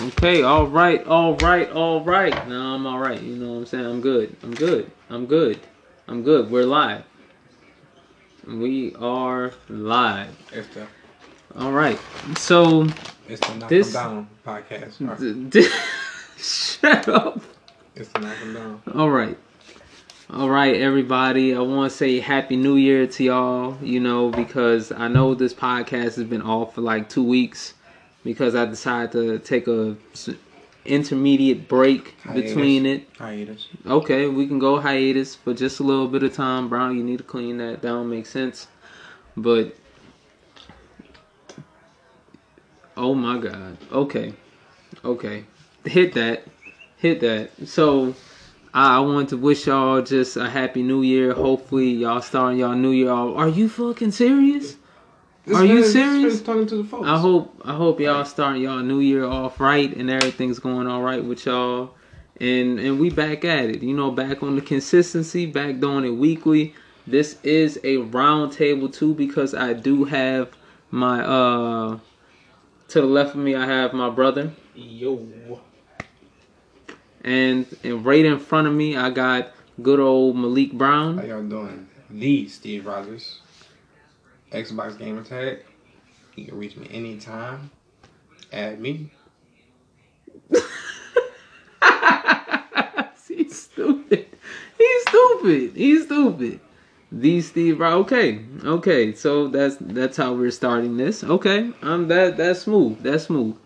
Okay, all right, all right, all right. Now I'm all right. You know what I'm saying? I'm good. I'm good. I'm good. I'm good. We're live. We are live. It's the All right. So, it's the knock This- down podcast. Right. d- d- shut up. It's the knock down. All right. All right, everybody. I want to say Happy New Year to y'all, you know, because I know this podcast has been off for like two weeks because I decided to take a intermediate break Hiatus. between it. Hiatus. Okay, we can go hiatus for just a little bit of time. Brown, you need to clean that down. Makes sense. But oh my god. Okay, okay. Hit that. Hit that. So I want to wish y'all just a happy new year. Hopefully y'all starting y'all new year off. Are you fucking serious? Are you This- this serious? talking to the folks. I hope I hope y'all starting y'all new year off right and everything's going all right with y'all. And and we back at it. You know, back on the consistency, back doing it weekly. This is a round table too because I do have my uh to the left of me I have my brother Yo. and and right in front of me I got good old Malik Brown. How y'all doing? The Steve Rogers. Xbox Gamer Tag. You can reach me anytime. Add me. He's stupid. He's stupid. He's stupid. The Steve Brown. Okay, okay. So that's that's how we're starting this. Okay, um, that that's smooth. That's smooth.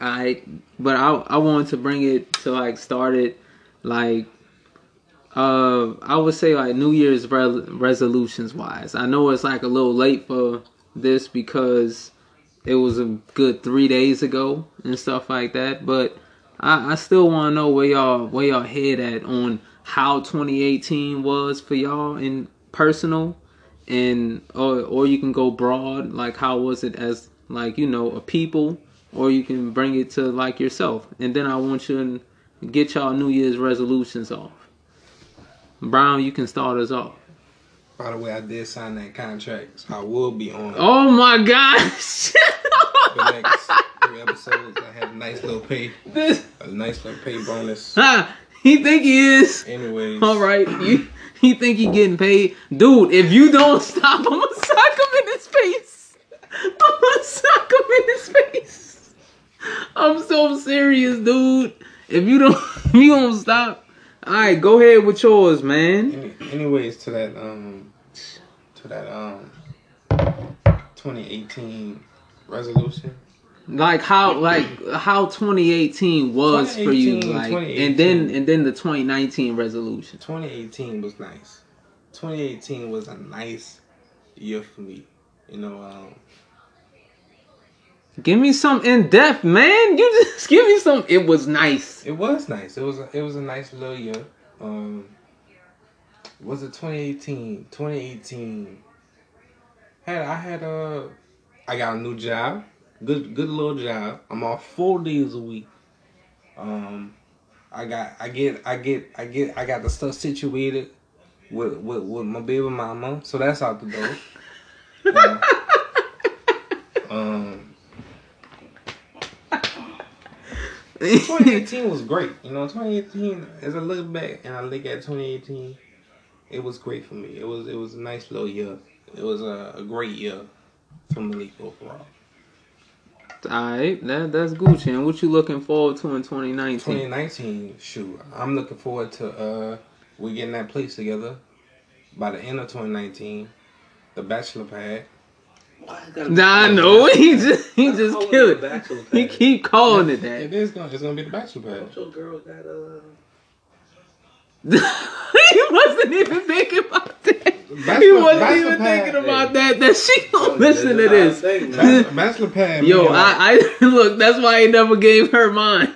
I, but I I wanted to bring it to like start it like uh I would say like New Year's re- resolutions wise. I know it's like a little late for this because it was a good three days ago and stuff like that. But I, I still want to know where y'all where y'all head at on how 2018 was for y'all in personal, and or or you can go broad like how was it as like you know a people, or you can bring it to like yourself, and then I want you to get y'all New Year's resolutions off. Brown, you can start us off. By the way, I did sign that contract, so I will be on Oh my gosh! the next three episodes. I have a nice little pay, this, a nice little pay bonus. ah, he think he is. Anyways, All right, you you think he getting paid, dude? If you don't stop, I'm gonna sock him in his face. I'm gonna sock him in his face. I'm so serious, dude. If you don't, if you don't stop. All right, go ahead with yours, man. Any, anyways, to that um, to that um, 2018 resolution. Like how, like how 2018 was for you, like, and then and then the 2019 resolution. 2018 was nice. 2018 was a nice year for me. You know, um, Give me some in depth, man. You just give me some. It was nice. it was nice. It was a, it was a nice little year. Um, was it 2018? 2018. Had I had a, I got a new job. Good good little job. I'm off four days a week. Um, I got I get I get I get I got the stuff situated with with, with my baby mama. So that's out the door. You know? um. 2018 was great. You know, 2018 as I look back and I look at 2018, it was great for me. It was it was a nice little year. It was a, a great year for Malik overall. Alright, that that's Gucci. And what you looking forward to in 2019? 2019, shoot, I'm looking forward to uh we getting that place together by the end of 2019. The bachelor pad. Nah, I know he just he just killed it. He keep calling it that. that. is gonna it's gonna be the bachelor pad. Your girl got uh. he wasn't even thinking about that. he wasn't bachelor even pad, thinking yeah. about that. That she gonna listen to this. Bachelor, bachelor pad. Yo, I, I look. That's why I never gave her mine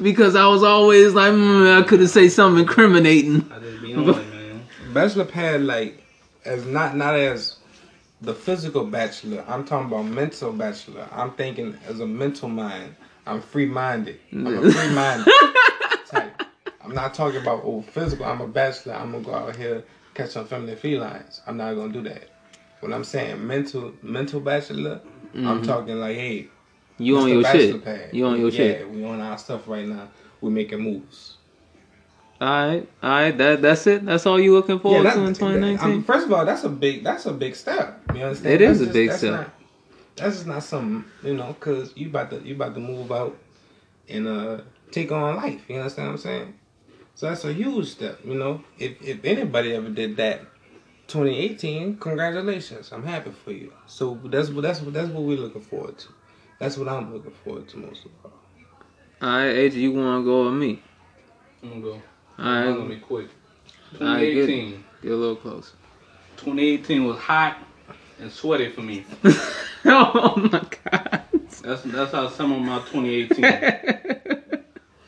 because I was always like, mm, I could have say something incriminating. I just be on it, man. bachelor pad like as not not as the physical bachelor. I'm talking about mental bachelor. I'm thinking as a mental mind. I'm free minded. I'm a free minded type. I'm not talking about oh physical. I'm a bachelor. I'm gonna go out here catch some feminine felines. I'm not gonna do that. When I'm saying mental mental bachelor, I'm mm-hmm. talking like hey, You on your bachelor shit. pad. You on your yeah, shit. we on our stuff right now. We're making moves. All right, all right. That that's it. That's all you looking forward that- to in that- I mean, 2019. first of all, that's a big that's a big step. You understand? It is That's a big that's step. Not, that's just not something you know, cause you about to you about to move out and uh take on life. You understand what I'm saying? So that's a huge step. You know, if if anybody ever did that, 2018, congratulations. I'm happy for you. So that's what that's what that's what we're looking forward to. That's what I'm looking forward to most of all. All right, AJ, you want to go with me? I'm gonna go. All right, be quick. All right, good. 2018. get a little close. 2018 was hot and sweaty for me. oh my god. That's that's how some of my 2018.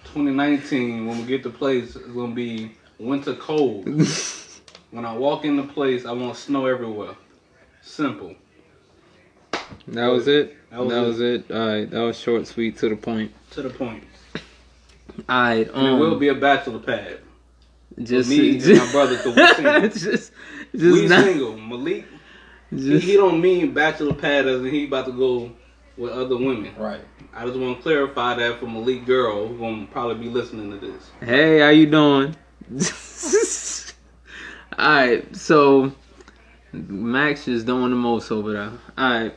2019, when we get to place, it's gonna be winter cold. when I walk in the place, I want snow everywhere. Simple. That was it. That That was, was it. All right, that was short, sweet, to the point. To the point. All right, And it um, will be a bachelor pad. just me and just, my brother, 'cause we single. just, just we not, single. Malik, he, he don't mean bachelor pad as in he about to go with other women. Right. I just want to clarify that for Malik girl who gonna probably be listening to this. Hey, how you doing? All right, so Max is doing the most over there. All right,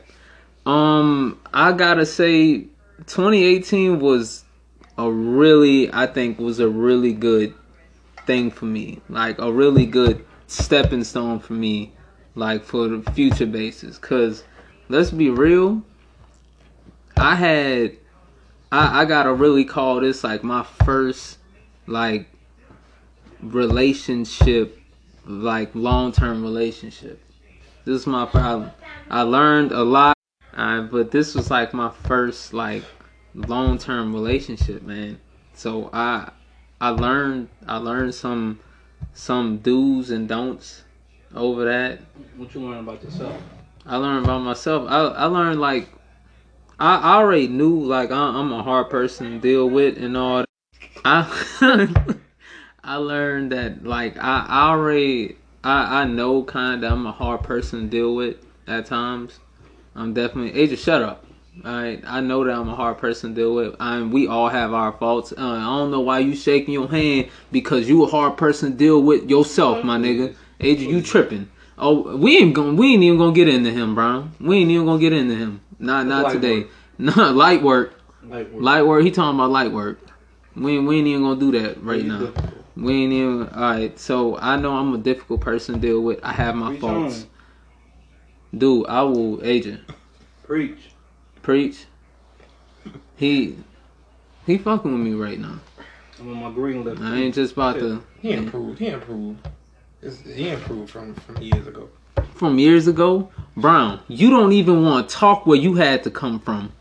um, I gotta say, 2018 was a really, I think, was a really good thing for me. Like a really good stepping stone for me, like for the future basis. Cause let's be real, I had I, I gotta really call this like my first like relationship like long term relationship. This is my problem. I learned a lot but this was like my first like long term relationship, man. So I I learned I learned some some do's and don'ts over that. What you learn about yourself? I learned about myself. I I learned like I, I already knew like I, I'm a hard person to deal with and all. That. I I learned that like I, I already I I know kind of I'm a hard person to deal with at times. I'm definitely AJ. Shut up. Alright, I know that I'm a hard person to deal with. I'm. We all have our faults. Uh, I don't know why you shaking your hand because you a hard person to deal with yourself, my nigga. AJ, you tripping? Oh, we ain't going. We ain't even gonna get into him, Brown. We ain't even gonna get into him. Not not Light today. work. Not light work. Like Light work. He talking about light work. We ain't, we ain't even gonna do that right now. difficult. We ain't even. All right. So I know I'm a difficult person to deal with. I have my Preach faults. on. Dude, I will. Agent, Preach. Preach. He he fucking with me right now. I'm on my green lip. I ain't just about to. He improved. He improved. It's, he improved from from years ago. From years ago, Brown, you don't even want to talk where you had to come from.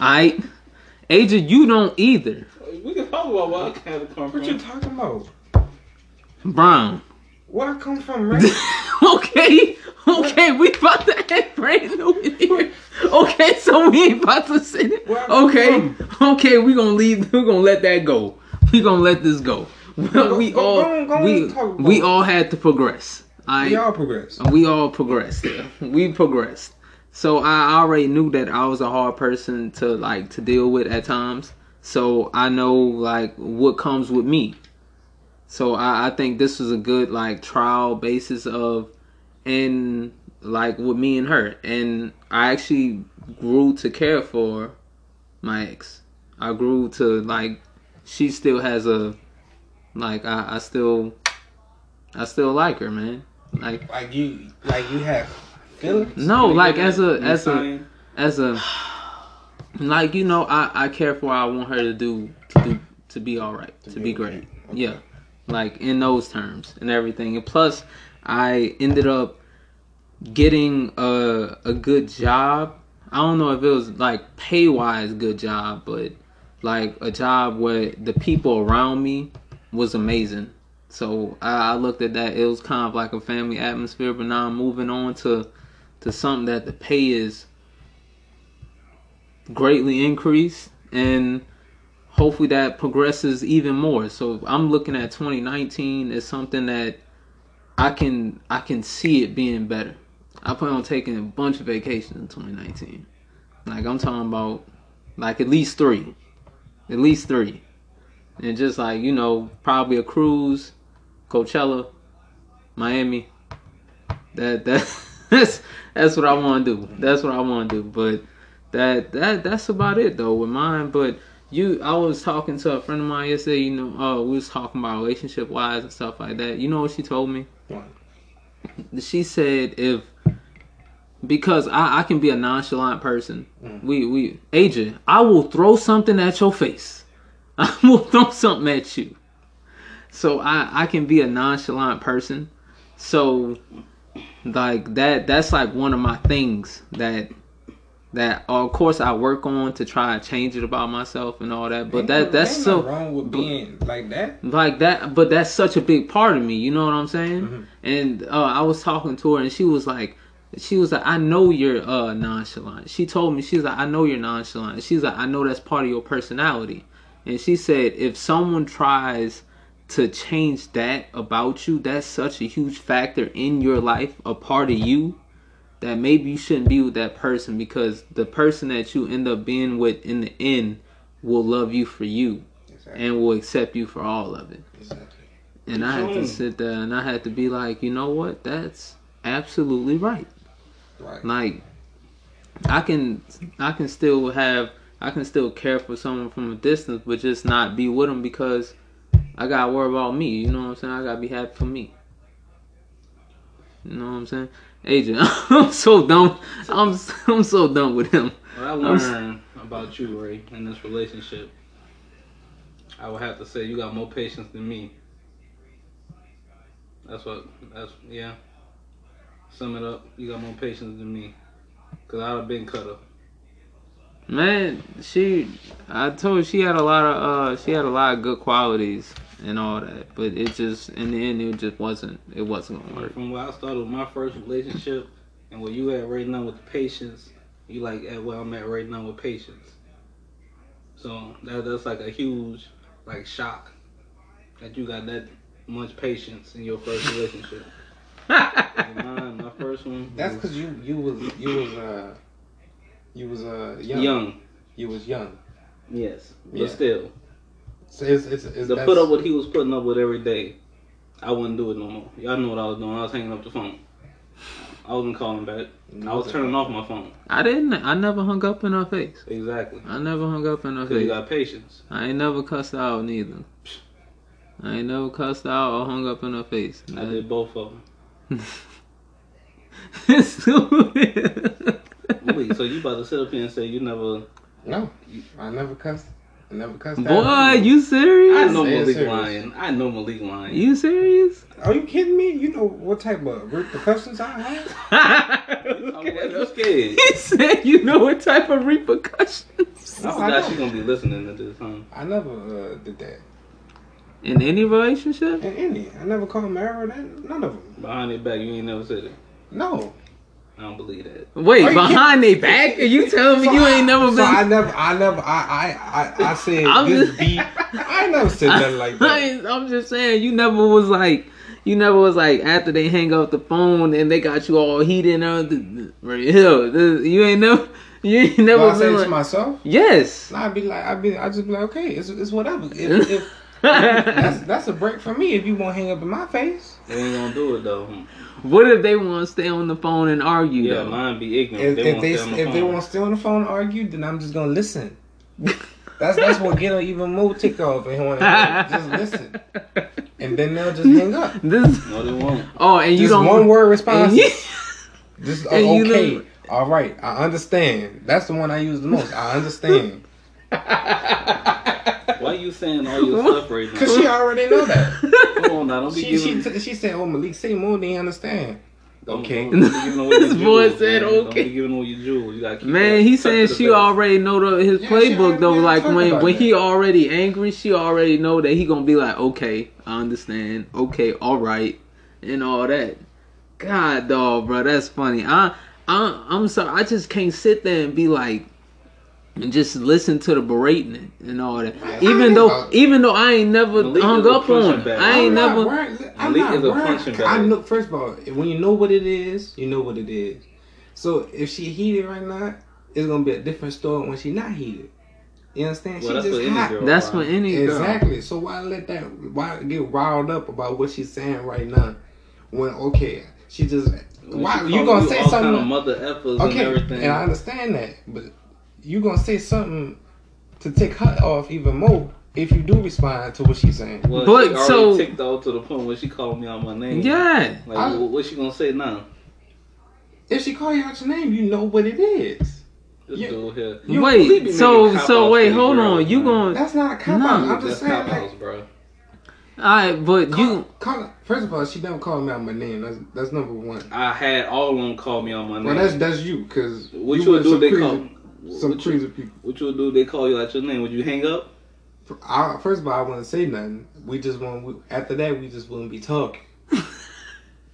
I, Agent, you don't either. We can talk about where I had to come from. What you talking about? Brown. Where I come from, man? okay, okay, we about to act brand new in here. Okay, so we ain't about to sit it. Where I come Okay, okay, we gonna leave. We gonna let that go. We gonna let this go. Well, we all go on, go on we and talk about we all had to progress. I we all progress. we all progressed. we progressed. So I already knew that I was a hard person to like to deal with at times. So I know like what comes with me. So I, I think this was a good like trial basis of and like with me and her. And I actually grew to care for my ex. I grew to like she still has a like I, I still I still like her, man. Like Like you, like you have feelings. no, like as a as a as a like you know I I care for her. I want her to do to do to be all right to, be, be great. okay. Yeah, like in those terms and everything. And plus, I ended up getting a a good job. I don't know if it was like pay wise good job, but like a job where the people around me was amazing. So I, I looked at that. It was kind of like a family atmosphere. But now I'm moving on to to something that the pay is greatly increased and hopefully that progresses even more. So I'm looking at 2019 as something that I can I can see it being better. I plan on taking a bunch of vacations in 2019. Like I'm talking about like at least three, at least three, and just like you know, probably a cruise, Coachella, Miami. That that that's that's what I want to do. That's what I want to do. But that that that's about it though with mine. But you, I was talking to a friend of mine yesterday. You know, uh, we was talking about relationship wise and stuff like that. You know what she told me? What? She said if because I, I can be a nonchalant person. Mm. We we agent, I will throw something at your face. I will throw something at you. So I I can be a nonchalant person. So like that that's like one of my things that that of course I work on to try and change it about myself and all that. But Ain't that that's so wrong with being like that. like that but that's such a big part of me you know what i'm saying Mhm. and uh, i was talking to her and she was like she was like i know you're uh nonchalant she told me she was like i know you're nonchalant she's like i know that's part of your personality and she said if someone tries to change that about you that's such a huge factor in your life a part of you that maybe you shouldn't be with that person because the person that you end up being with in the end will love you for you Exactly. and will accept you for all of it. exactly. And I had to sit there and I had to be like, you know what? That's absolutely right. Right. Like I can I can still have I can still care for someone from a distance but just not be with them because I gotta worry about me, you know what I'm saying? I gotta be happy for me. You know what I'm saying? Agent, I'm so dumb. I'm I'm so dumb with him. What I I'm learned about you, Ray, in this relationship, I would have to say you got more patience than me. That's what. That's yeah. Sum it up. You got more patience than me. Cause I'd have been cut up. Man, she I told her she had a lot of uh she had a lot of good qualities and all that, but it just in the end it just wasn't it wasn't gonna work. From where I started with my first relationship and where you at right now with the patience, you like at where I'm at right now with patience. So that that's like a huge like shock that you got that much patience in your first relationship. Mine, my first one. That's because you you was you was uh you was uh young. young. You was young. Yes, but Yeah. still, So it's it's, it's to put up what he was putting up with every day, I wouldn't do it no more. Y'all know what I was doing. I was hanging up the phone. I wasn't calling back. I was turning off my phone. I didn't I never hung up in her face. Exactly. I never hung up in her face. you got patience. I ain't never cussed out neither. I ain't never cussed out or hung up in her face. I did both of them. Wait, so you about to sit up here and say you never? No, I never cussed. I never cussed. Boy, out. you serious? I know Malik serious. lying. I know Malik lying. You serious? Are you kidding me? You know what type of repercussions I have? I'm scared. he said, "You know what type of repercussions." I No, I forgot don't. she gonna be listening to this, huh? I never uh, did that. In any relationship? In any, I never called married. None of them. Behind their back, you ain't never said it. No. I don't believe that. Wait, Are behind their back? Are you telling me So you I- ain't never so been? I never, I never, I, I, I, I said I'm this just- beat. I never said nothing like I that. ain't- I'm just saying, you never was like, you never was like after they hang up the phone and they got you all heated up. Right here, this- you ain't never, you ain't Do never I say been it to like, myself? yes. I'd be like, I'd be, I just be like, okay, it's, it's whatever. If, if, that's, that's a break for me. If you won't hang up in my face, They ain't gonna do it though. What if they want to stay on the phone and argue Yeah, though? mine be ignorant. if, they if they, stay the if they want to stay on the phone and argue, then I'm just gonna listen. That's that's what get her even more tick off and want to just listen, and then they'll just hang up. This, No, they won't. oh, and you Just don't. one word and response. you- Just uh, And okay. know- All right, I understand. That's the one I use the most. I understand. Why are you saying all your stuff right now? Cause she already know that. Come on now, don't be She giving. she, she said, "Oh Malik, say more than you understand." don't- Okay. don't be giving away This boy said man. Don't okay. be giving away your jewels. You gotta keep Man, he saying she belt. already know the, his Yeah, playbook though. Like when when that. he already angry, she already know that he gonna be like, okay, I understand, okay, all right, and all that. God, dog, bro, that's funny. I, I, I'm sorry, I just can't sit there and be like, and just listen to the berating and all that. I Even though, about- even though I ain't never Malik hung up on it. I ain't I'm not never. worried. I'm Malik not is a worried. punching I know. First of all, when you know what it is, you know what it is. So if she heated right now, it's gonna be a different story when she not heated. You understand? Well, she that's just what any hot. girl- That's what any girl. Exactly. So why let that? Why get riled up about what she's saying right now? When okay, she just When why you gonna say all something? Kind of mother effers and okay, everything. and I understand that, but you gonna say something to take her off even more if you do respond to what she's saying. well, But she already so- ticked off to the point where she called me out my name. Yeah. Like, I- what, what she gonna say now? If she call you out your name, you know what it is. This You- dude here. you- wait, so so wait, hold girls, on. You man. going That's not a cop No, out. I'm That's just saying, like, outs, bro. Alright, but call, you call, first of all, she never called me out my name. That's that's number one. I had all of them call me on my name. Well, that's that's you, cause what you you would do? some They call. Some what you- crazy people. What you do? They call you out your name. Would you hang up? I, first of all, I wouldn't say nothing. We just won't. We, after that, we just wouldn't be talking.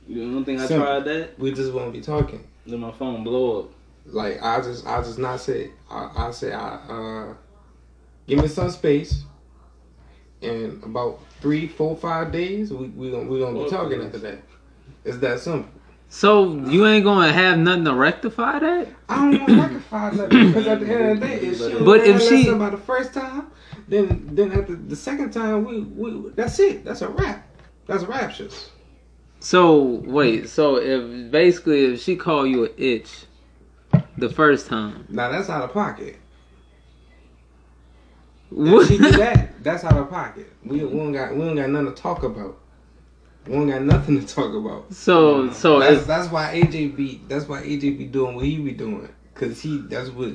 You don't think I Simple. tried that? We just won't be talking. Then my phone blow up. Like I just, I just not say. I, I say, I uh, give me some space. And about three, four, five days, we we gonna we gonna be talking after that. It's that simple. So you ain't gonna have nothing to rectify that? I don't want to rectify nothing because at the end of the day, if she But if she- by the first time, then then after the second time, we we that's it. That's a wrap. That's raptures. So wait, so if basically if she call you an itch the first time, Now that's out of pocket. If what? she do that, that's out of pocket. We, we don't got we don't got nothing to talk about. We don't got nothing to talk about. so so that's that's why AJ be that's why AJ be doing what he be doing because he that's what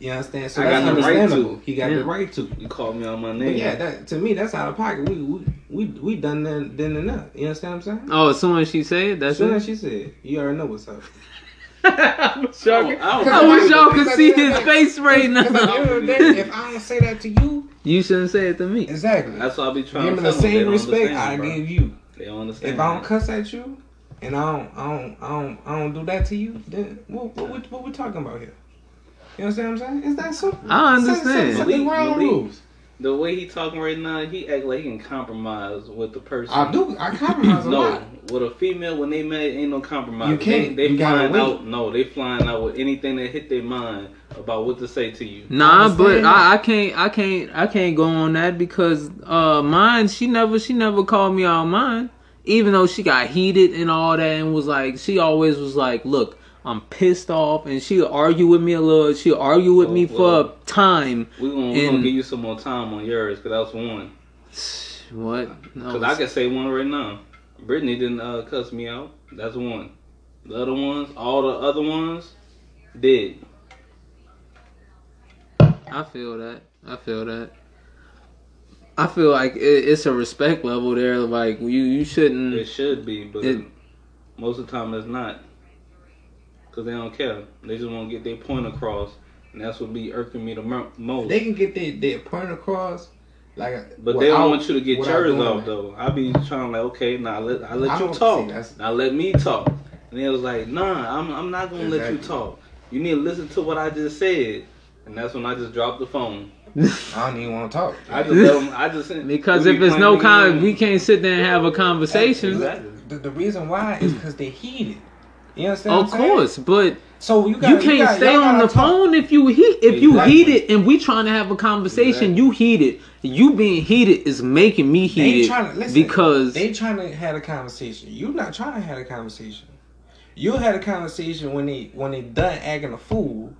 you understand. So I that's got the right to. He got Yeah. the right to. You called me on my But name. yeah, that to me that's out of pocket. We we we, we done then then and that. You understand what I'm saying? oh, as soon as she said it, As that's soon it. as she said, you already know what's up. I wish y'all could- I, I wish y'all could see his face right Because at the now. end of the day, if I don't say that to you, You shouldn't say it to me. exactly. That's what I be trying Give to me tell the same respect I bro. give you. They don't understand. If I don't cuss at you, and I don't, I don't, I don't, I don't do that to you, then what, what, what, what we talking about here? You understand what I'm saying? Is that simple. I Set- set- understand. Set, the Malik- ground Malik. rules. The way he talking right now, he act like he can compromise with the person. I do. I compromise a No, lot. with a female when they mad, ain't no compromise. You can't. They, they You gotta flying out. No, they flying out with anything that hit their mind about what to say to you. Nah, but understand that. I, I can't, I can't, I can't go on that because uh, mine, she never, she never called me out mine. Even though she got heated and all that, and was like, she always was like, "Look, I'm pissed off," and she'll argue with me a little. She'll argue with Oh, me well. for time. We gonna, we gonna give you some more time on yours because that's one. What? No, Because I can say one right now. Brittany didn't uh, cuss me out. That's one. The other ones, all the other ones, did. I feel that. I feel that. I feel like it, it's a respect level there. Like you, you shouldn't. It should be, but It- most of the time it's not. Because they don't care. They just want to get their point across. And that's what be irking me the mo- most. They can get their, their point across, like. But they don't want you to get yours off that. though. I be trying like, okay, now let I let I you talk. see, that's- now let me talk. And they was like, nah, I'm I'm not gonna let you talk. You need to listen to what I just said. And that's when I just dropped the phone. I don't even want to talk. I just let 'em- I just because if be it's no playing con, we can't sit there and have a conversation. Exactly. The, the reason why is because they heated. You understand? Of what I'm saying? course, but So you, you gotta, can't gotta- stay on the talk. phone if you heat. If you Exactly. heated and we trying to have a conversation, Exactly. you it. You being heated is making me They heated trying to listen. because they trying to have a conversation. You not trying to have a conversation. You had a conversation when they when they done acting a fool.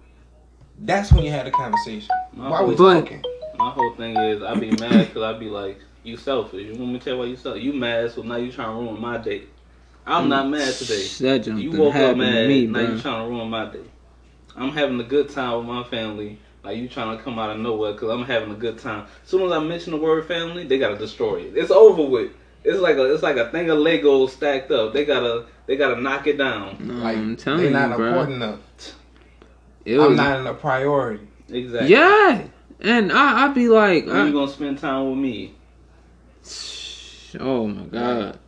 That's when you had a conversation. My Why we talking? My whole thing is I be mad because I be like, you selfish. You want me to tell you why you selfish? You mad, so now you trying to ruin my day. I'm mm. not mad today. that You woke up mad, to me, now bro. you trying to ruin my day. I'm having a good time with my family. Like you trying to come out of nowhere because I'm having a good time. As soon as I mention the word family, they gotta destroy it. It's over with. It's like a it's like a thing of Legos stacked up. They gotta they gotta knock it down. No, Like I'm telling they you, not bro. important enough. It I'm was- not in a priority. Exactly. yeah, and I, I'd be like, When I- you gonna spend time with me? Oh my god.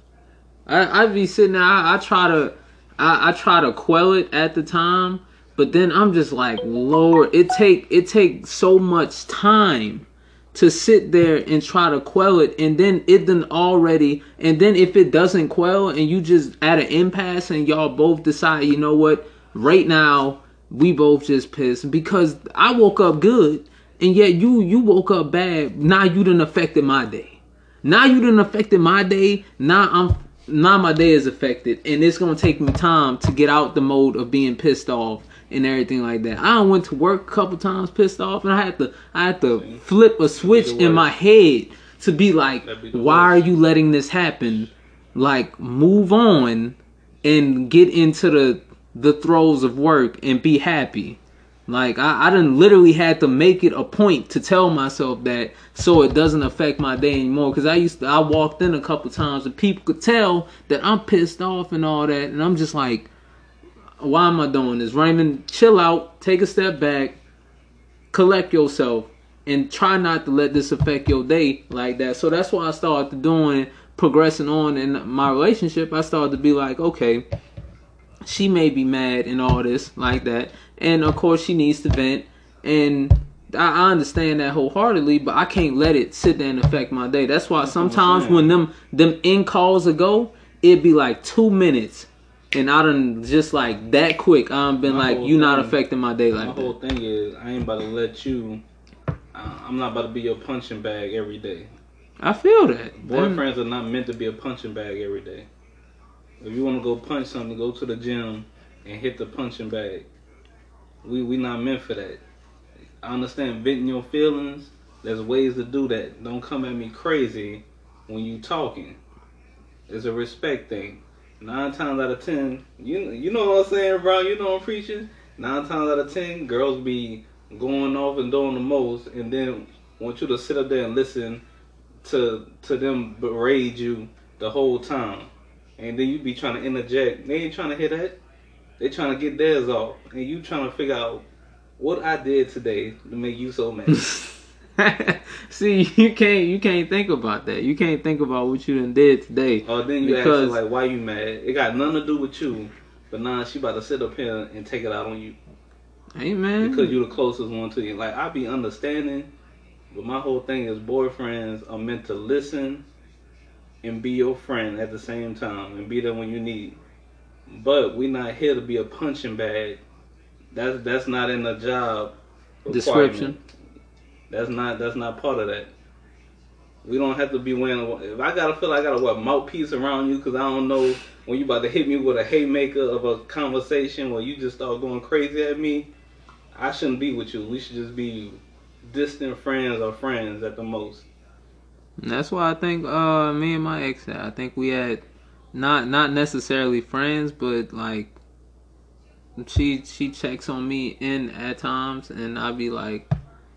I I be sitting there. I, I try to, I, I try to quell it at the time, but then I'm just like, Lord, it take it take so much time to sit there and try to quell it, and then it then already, and then if it doesn't quell, and you just at an impasse, and y'all both decide, you know what, right now we both just pissed because I woke up good. and yet you you woke up bad. Now you done affected my day. Now you done affected my day. Now I'm now my day is affected, and it's gonna take me time to get out the mode of being pissed off and everything like that. I went to work a couple times pissed off, and I had to I had to flip a switch in my head to be like, be why are you letting this happen? Like, move on and get into the the throes of work and be happy. Like I, I done literally had to make it a point to tell myself that so it doesn't affect my day anymore. Cause I used to I walked in a couple times and people could tell that I'm pissed off and all that, and I'm just like, why am I doing this? Raymond, chill out, take a step back, collect yourself, and try not to let this affect your day like that. So that's why I started doing progressing on in my relationship. I started to be like, okay, she may be mad and all this like that, and of course she needs to vent, and I, understand that wholeheartedly, but I can't let it sit there and affect my day. That's why sometimes when them them in calls ago, it'd be like two minutes. And I done just like that quick. I'm been My like, you not affecting my day My like whole thing is, I ain't about to let you. I- I'm not about to be your punching bag every day. I feel that. Boyfriends are not meant to be a punching bag every day. If you want to go punch something, go to the gym and hit the punching bag. We we not meant for that. I understand venting your feelings. There's ways to do that. Don't come at me crazy when you talking. It's a respect thing. Nine times out of ten, you you know what I'm saying, bro. You know I'm preaching. Nine times out of ten, girls be going off and doing the most, and then want you to sit up there and listen to to them berate you the whole time, and then you be trying to interject. They ain't trying to hear that. They trying to get theirs off, and you trying to figure out what I did today to make you so mad. See, you can't you can't think about that. You can't think about what you done did today. Oh, then you Because- ask her like, why you mad? It got nothing to do with you, but now she about to sit up here and take it out on you Hey man, because you the closest one to you. Like I be understanding, but my whole thing is boyfriends are meant to listen and be your friend at the same time and be there when you need. But we're not here to be a punching bag. That's that's not in the job Description. That's not that's not part of that. We don't have to be wearing. If I gotta feel like I gotta wear a mouthpiece around you because I don't know when you about to hit me with a haymaker of a conversation where you just start going crazy at me, I shouldn't be with you. We should just be distant friends or friends at the most. And that's why I think uh me and my ex I think we had not not necessarily friends but like she she checks on me in at times and I be like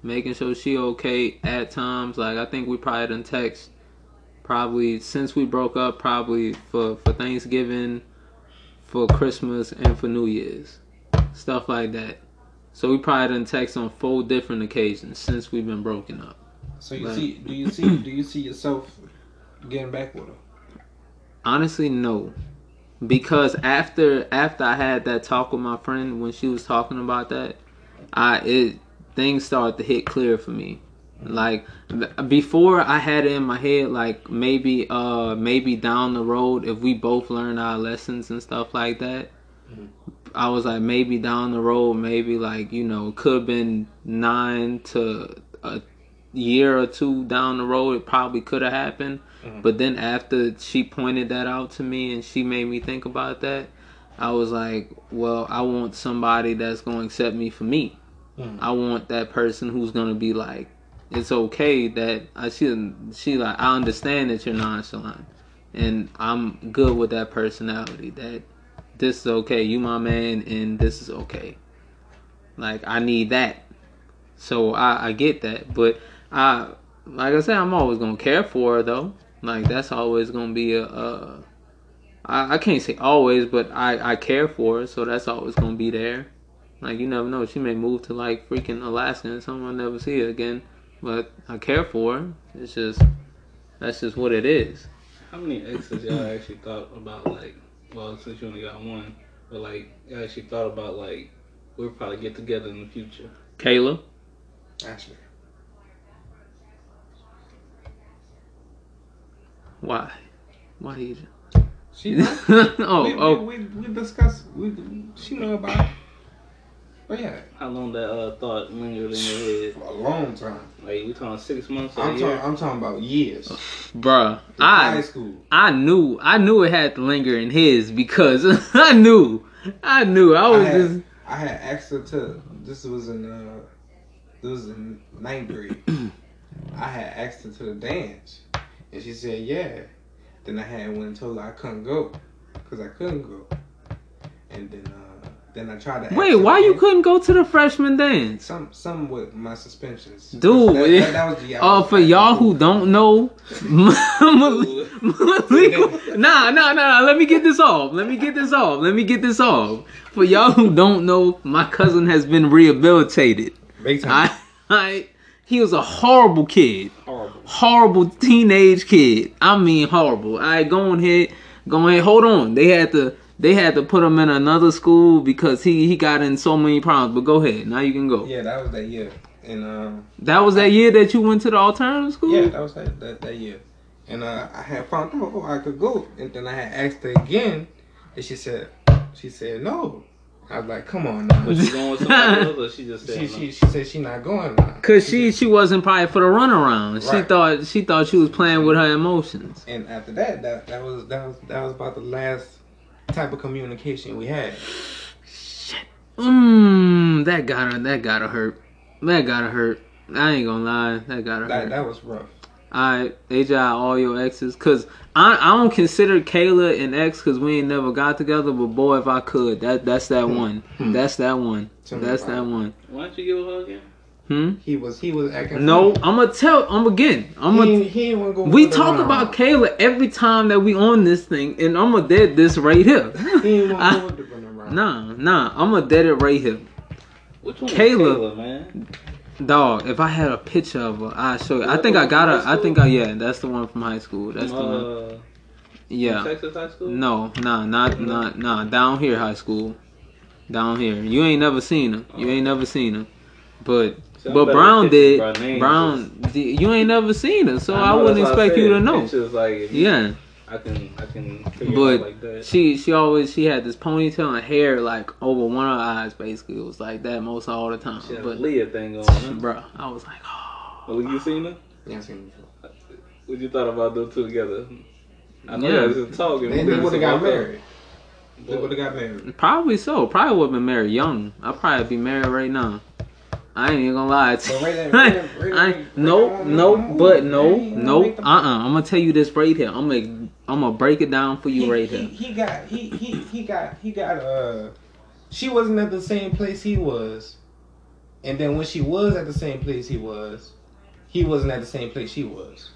making sure she okay at times like I think we probably done text probably since we broke up probably for for Thanksgiving for Christmas and for New Year's stuff like that so we probably done text on four different occasions since we've been broken up So you Right. see, do you see, do you see yourself getting back with her? Honestly, no. Because after after I had that talk with my friend when she was talking about that, I it things started to hit clear for me. Like before I had it in my head like maybe uh maybe down the road if we both learn our lessons and stuff like that. I was like maybe down the road maybe like you know could have been 9 to a year or two down the road it probably could have happened. But then after she pointed that out to me and she made me think about that, I was like, well, I want somebody that's going to accept me for me. Mhm. I want that person who's going to be like, it's okay that I she she like I understand that you're nonchalant, and I'm good with that personality. That this is okay. You my man, and this is okay. Like I need that. So I, I get that, but I like I said, I'm always gonna care for her though. Like that's always gonna be a. a I, I can't say always, but I I care for her, so that's always gonna be there. Like you never know, she may move to like freaking Alaska and someone never see her again. But I care for her. It's just that's just what it is. How many exes y'all actually thought about like? Well, since you only got one, but like you actually thought about like we'll probably get together in the future. Kayla, Ashley. Why? Why you? She. oh, we, oh, we, we, we discussed. We, she know about. it. Oh yeah, How long that uh, thought lingered in your head? for a long time. Like we talking six months or a I'm year? talking. I'm talking about years. Bruh, In high I school. I knew I knew it had to linger in his because I knew I knew I I was had, just I had asked her to. This was in uh, this was in ninth grade. I had asked her to the dance, and she said yeah. Then I had went and told her I couldn't go, cause I couldn't go. And then uh, then I tried to. ask wait. Why you couldn't go to the freshman dance? Some some with my suspensions. Dude, that, that, that was the Oh, for y'all who don't know, Malik, nah, nah, nah. Let me get this off. Let me get this off. Let me get this off. For y'all who don't know, my cousin has been rehabilitated. big time. I, I, he was a horrible kid, Horrible. horrible teenage kid. I mean, horrible. I right, go ahead, go ahead. Hold on. They had to, they had to put him in another school because he he got in so many problems. But go ahead. Now you can go. yeah, that was that year, and um, That was that year that you went to the alternative school. yeah, that was that that, that year, and uh, I had found out oh, I could go, and then I had asked her again, and she said she said no. I was like, come on now. Was she going with somebody else, or she just said She, no? she, she said she not going now. Cause she she wasn't probably for the runaround. She thought she thought she was playing with her emotions. And after that, that that was that was that was about the last type of communication we had. Shit. Mmm, that gotta that gotta hurt. That gotta hurt. I ain't gonna lie, that gotta That hurt. that was rough. Alright, AJ, all your exes, cause I I don't consider Kayla an ex, cause we ain't never got together. But boy, if I could, that that's that one. Hmm. That's that one. Tell That's that one. Why don't you give her again? Hmm. He was he was acting. No, funny. I'm gonna tell. I'm again. I'm gonna. ain't- he ain't wanna go We talk about Kayla every time that we on this thing, and I'm gonna dead this right here. He ain't wanna I, go with the nah, nah, I'm gonna dead it right here. Which one? Kayla. Kayla, man. Dog, if I had a picture of her, I'd show you. I think I got her. I think I, yeah, that's the one from high school. That's the one. uh, Yeah. Texas high school. No, nah, not, not, nah, down here high school. Down here. You ain't never seen her. You ain't never seen her. But, See, but Brown did. Brown, you ain't never seen her, so I, know, wouldn't I expect you to know. Pictures, like, Yeah. I can, I can But like. She she always she had this ponytail and hair like over one of her eyes basically. It was like that most all the time. She had a But Leah thing going on. bruh, I was like, oh. Well, you seen her? Yeah, seen him before. What you thought about those two together? I know Yeah. you guys just talking. They, We they would have got just walk up. married. They would have got married. Probably so. Probably would have been married young. I'd probably be married right now. I ain't even gonna lie to you. right there- right I, there- no, no, but no, Hey, you know, no. Uh, them- uh I'm gonna tell you this right here. I'm gonna, I'm gonna break it down for you he, right he, here. he got he, he he got he got uh she wasn't at the same place he was. And then when she was at the same place he was, he wasn't at the same place she was.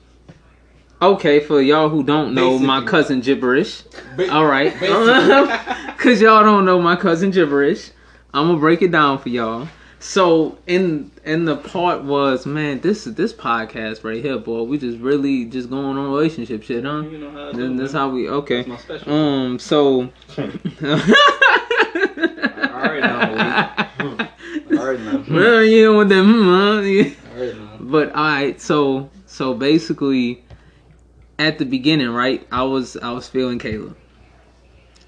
Okay, for y'all who don't know my cousin gibberish. Ba- All right, cause y'all don't know my cousin gibberish. I'm gonna break it down for y'all. So in in the part was man, this this podcast right here, boy. We just really just going on relationship shit, huh? You know how I do, Then that's man. how we okay. My special. Um, so. Alright now, Alright now. Well, you know what that, hmm, huh? Alright now. But all right, so so basically, at the beginning, right? I was I was feeling Kayla.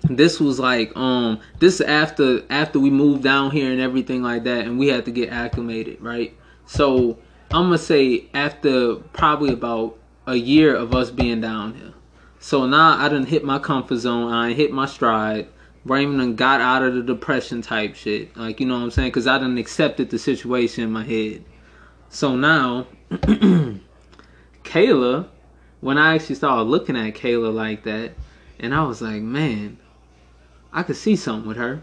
This was like um this after after we moved down here and everything like that, and we had to get acclimated, right? So I'm gonna say after probably about a year of us being down here. So now I didn't hit my comfort zone. I hit my stride. Raymond got out of the depression type shit. Like, you know what I'm saying? Because I done accepted the situation in my head. So now, Kayla, when I actually started looking at Kayla like that, and I was like, man, I could see something with her.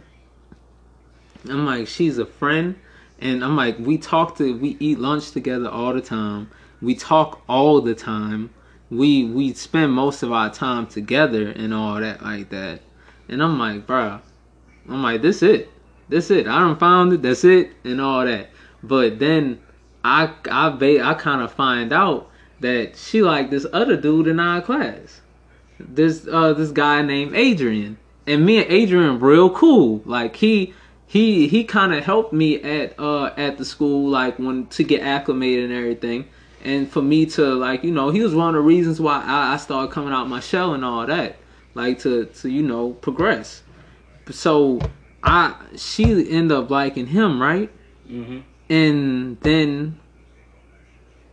I'm like, she's a friend, and I'm like, we talk to, we eat lunch together all the time. We talk all the time. We we spend most of our time together and all that like that. And I'm like, bruh, I'm like, this it, this it. I don't found it. That's it, and all that. But then I I ba- I kind of find out that she like this other dude in our class. This uh this guy named Adrian, and me and Adrian real cool. Like he he he kind of helped me at uh at the school like when to get acclimated and everything. And for me to like you know he was one of the reasons why I, I started coming out my shell and all that like to to you know progress. So I she end up liking him, right? Mm-hmm. And then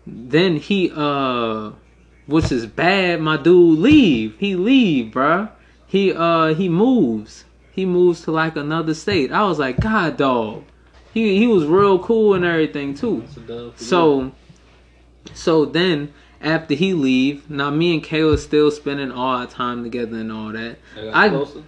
then he uh which is bad, my dude leave. He leave, bruh. He uh he moves. He moves to like another state. I was like, God dog. He he was real cool and everything too. That's a dub for you. So, so then after he leave, now me and Kayla still spending all our time together and all that. I closer.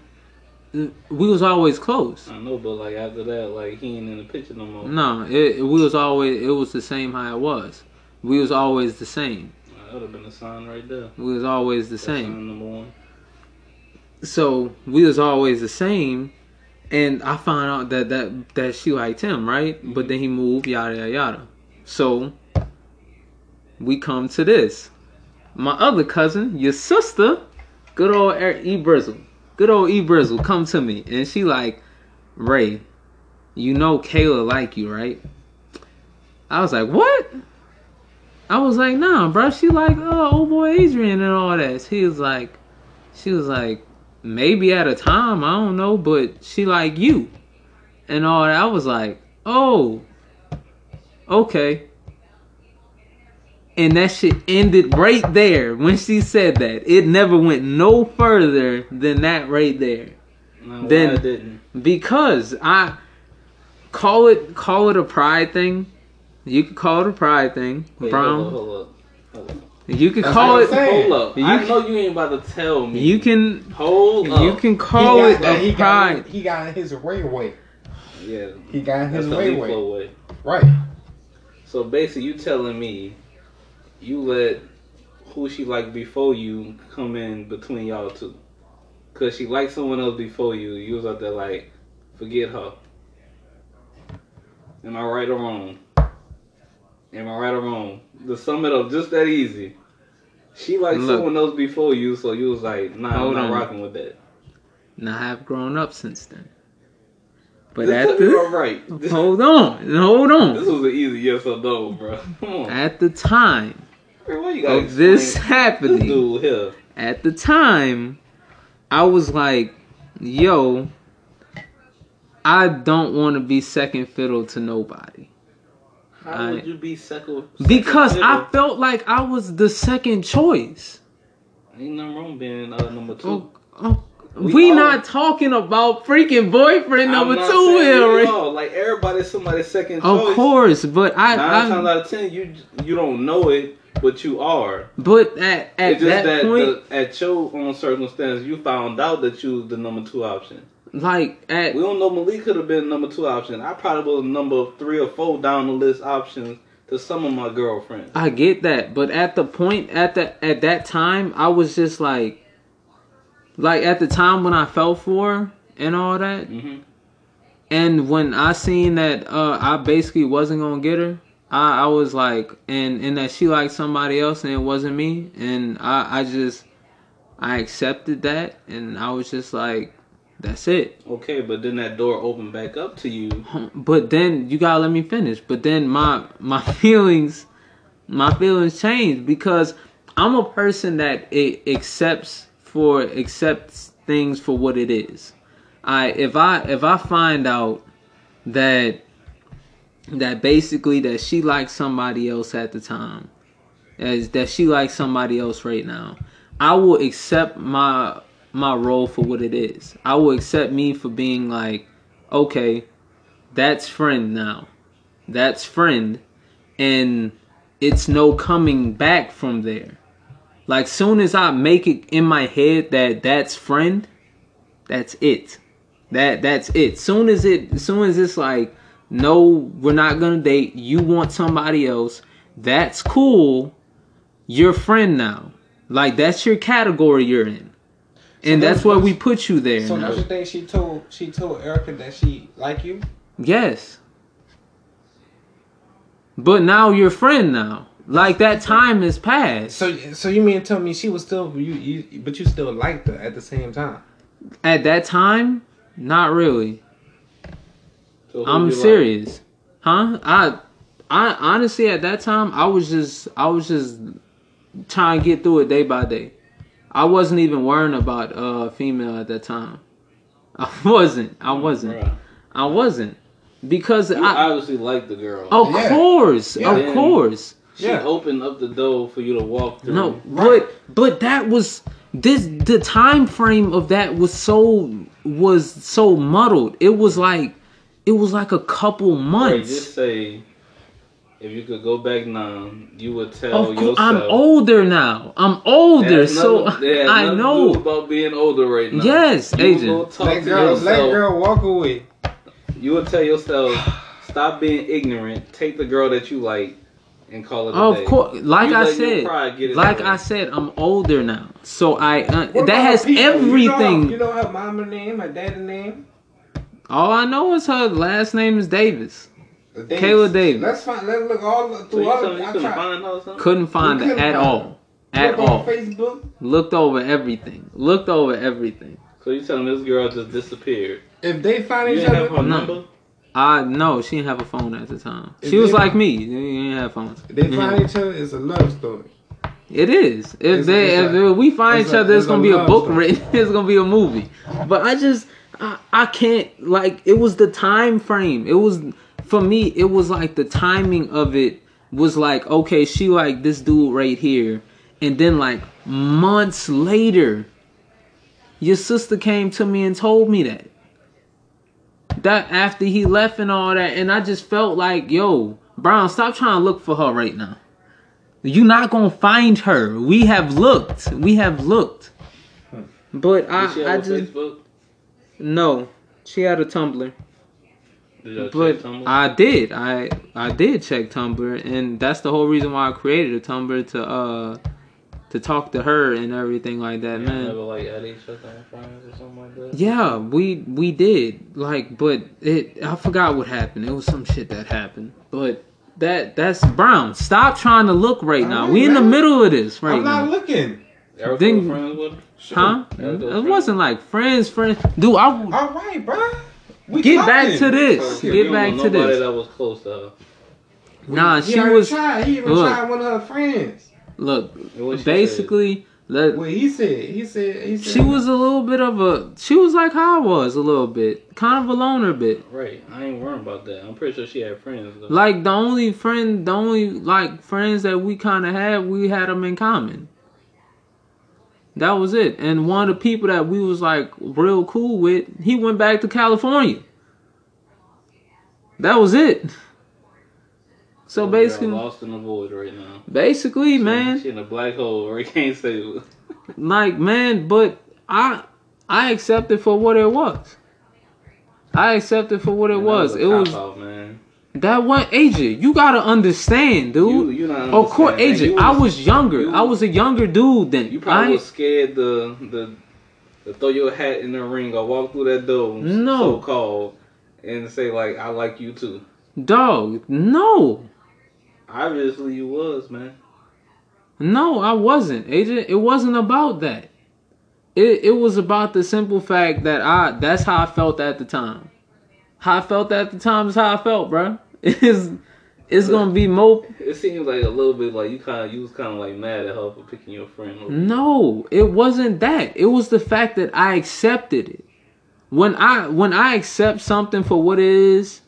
We was always close. I know, but like after that, like he ain't in the picture no more. No, it, it- we was always it was the same how it was. We was always the same. That would have been a sign right there. We was always the That's same. Sign number one. So we was always the same. And I found out that that that she liked him, right? But mm-hmm. then he moved, yada yada yada. So we come to this. My other cousin, your sister, good old E Brizzle, good old E Brizzle, come to me, and she like, Ray, you know Kayla like you, right? I was like, what? I was like, nah, bro. She like, oh, old boy Adrian and all that. She was like, she was like, maybe at a time, I don't know, but she like you, and all that. I was like, oh, okay. And that shit ended right there when she said that. It never went no further than that right there. No, Then- didn't. Because I call it call it a pride thing. You could call it a pride thing. Wait, Brown. Hold hold hold. You can That's call it I'm. Hold up. You I can- know you ain't about to tell me. you can hold up. you can call got it that- he a got. He got his way way. Yeah, He got that's his the way way. way. Right. So basically, you telling me you let who she liked before you come in between y'all two, cause she liked someone else before you. You was out there like, forget her. Am I right or wrong? Am I right or wrong? To sum it up, just that easy. She liked Look. someone else before you, so you was like, nah, Hold I'm not on. rocking with that. Now I've grown up since then. But This at the right. This, hold on, hold on. this was an easy yes or no, bro. Come on. At the time you of this happening, This at the time, I was like, yo, I don't want to be second fiddle to nobody. How I- would you be second? Because second I felt like I was the second choice. ain't nothing wrong being uh, number two. Oh, oh, We we all- not talking about freaking boyfriend number two here. we Like everybody's somebody's second Of choice. Of course, but I, Nine times I out of ten, you you don't know it, but you are. but at at that, that, point, the, at your own circumstance, you found out that you was the number two option. Like at We don't know Malik could have been number two option. I probably was number three or four down the list options to some of my girlfriends. I get that, but at the point at the at that time, I was just like, like at the time when I fell for her and all that, hmm and when I seen that uh I basically wasn't gonna get her, I I was like, and and that she liked somebody else and it wasn't me, and I I just I accepted that, and I was just like, that's it. Okay, but then that door opened back up to you. But then you gotta let me finish. But then my my feelings, my feelings changed because I'm a person that it accepts for accepts things for what it is. I if I if I find out that that basically that she likes somebody else at the time, as that she likes somebody else right now, I will accept my my role for what it is. I will accept me for being like, okay, that's friend now. That's friend. And it's no coming back from there. Like soon as I make it in my head that that's friend, that's it. That that's it. Soon as it soon as it's like, no, we're not gonna date, you want somebody else, that's cool. You're friend now. Like that's your category you're in. And that's that's why we put you there. So now. don't you think she told she told Erica that she like you? Yes. But now you're friend now. Like that time has passed. So so you mean to tell me she was still you, you but you still liked her at the same time? At that time, not really. So I'm you like? serious. Huh? I I honestly at that time I was just I was just trying to get through it day by day. I wasn't even worrying about uh female at that time. I wasn't. I wasn't. Bruh. I wasn't. Because You I obviously like the girl. Of Yeah. course. Yeah. Of Then- course. she yeah. opened up the door for you to walk through. No, Right. but but that was this the time frame of that was so was so muddled. It was like it was like a couple Right, months. just say if you could go back now, you would tell of course, yourself. I'm older now. I'm older, has so nothing- I nothing to do know. about being older right now. Yes, you agent. Will talk Let to girl, let girl walk away. You would tell yourself, stop being ignorant. Take the girl that you like, and call it a Of day. course, like You I said, pride like. I said, I'm older now, so I uh, that has people? everything. You know, her, you know her mama name, her daddy name. All I know is her last name is Davis. The Davis. Kayla Davis. Let's find. Let's look all So through you all. telling you I couldn't find her or something? Couldn't find You it couldn't at find all. At Look on all. Facebook. Looked over everything. Looked over everything. So you telling this girl just disappeared? If they find You each didn't other, have her No. number? I no, she didn't have a phone at the time. If She was they- like me. They didn't have phones. if they Mhm. find each other, it's a love story. It is. If It's- they, it's if a- we find it's each a- other, it's it's gonna a be a book story. written. It's gonna be a movie. But I just, I, I can't. Like, it was the time frame. It was for me. It was like the timing of it was like, okay, she like this dude right here, and then like months later, your sister came to me and told me that. That after he left and all that, and I just felt like, yo, Brown, stop trying to look for her right now. You're not gonna find her. We have looked. We have looked. But Did I, I just Facebook? no. She had a Tumblr, but check Tumblr? I did. I I did check Tumblr, and that's the whole reason why I created a Tumblr to uh to talk to her and everything like that, Y'all man. Never like at each other friends or something like that. Yeah, we we did like, but it I forgot what happened. It was some shit that happened, but that that's Brown. Stop trying to look right now. Alright, We in the middle of this right now. I'm not now. looking. Erica Then- was friends with her? Huh? It friends. wasn't like friends, friends. Dude, I All right, bro. We get back to this. Oh, so Get back to nobody this. that was close to her. Nah, He she was. Tried. He even Look. tried one of her friends. Look, basically, let, What he said. He said. He said. she was a little bit of a. She was like how I was a little bit, kind of a loner bit. Right. I ain't worrying about that. I'm pretty sure she had friends though. Like the only friend, the only like friends that we kind of had, we had them in common. That was it. And one of the people that we was like real cool with, he went back to California. That was it. So basically, lost in the void right now. basically, man, She in a black hole where he can't say it. like man, but I I accept it for what it was. I accepted for what it Man, was. that It was cop-out, man. That one agent. You gotta understand, dude. You, you not Of course, agent. You I was younger. you- I was a younger dude then. You probably I, was scared to, the to throw your hat in the ring or walk through that door, No. so called, and say like, "I like you too." dog. No, Obviously, you was man. no, I wasn't, agent. It wasn't about that. It it was about the simple fact that I. That's how I felt at the time. How I felt that at the time is how I felt, bro. It's it's gonna be more. It seems like a little bit like you kind of you was kind of like mad at her for picking your friend. No, it wasn't that. It was the fact that I accepted it. When I when I accept something for what it is,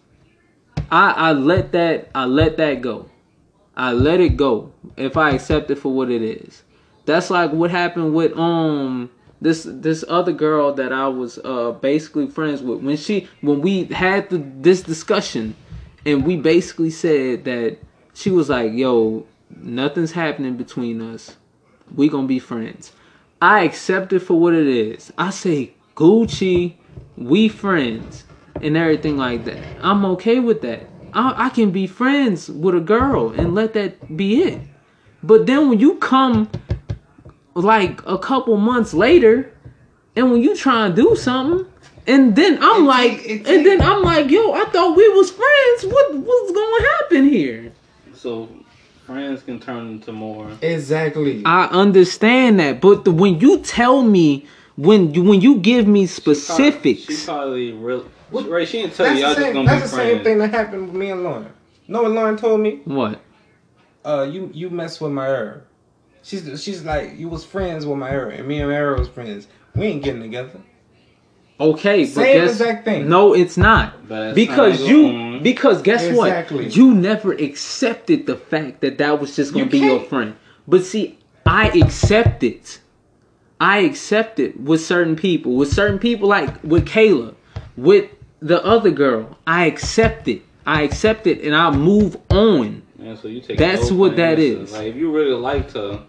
I I let that I let that go. I let it go if I accept it for what it is. That's like what happened with um this this other girl that I was uh basically friends with when she when we had the, this discussion and we basically said that she was like, "Yo, nothing's happening between us. We gonna be friends." I accept it for what it is. I say Gucci, we friends, and everything like that. I'm okay with that. I, I can be friends with a girl and let that be it. But then when you come like a couple months later, and when you try and do something, and then I'm It like, take- it and then I'm like, yo, I thought we was friends. What what's going to happen here? So friends can turn into more. Exactly. I understand that, but the, when you tell me when you when you give me specifics, She probably real. What- Right, she didn't tell that's you y'all the just gonna That's be the same thing that happened with me and Lauren. know what Lauren told me? what? Uh, you you mess with my error. She's she's like you was friends with my error, and me and my error was friends. We ain't getting together. Okay, but Same guess, exact thing. No, it's not. But that's Because not you, going- because guess Exactly. what? You never accepted the fact that that was just gonna You be your can't. friend. But see, I accept it. I accept it with certain people. With certain people, like with Kayla, with the other girl, I accept it. I accept it, and I move on. Yeah, so you take That's what that is. Like if you really liked her,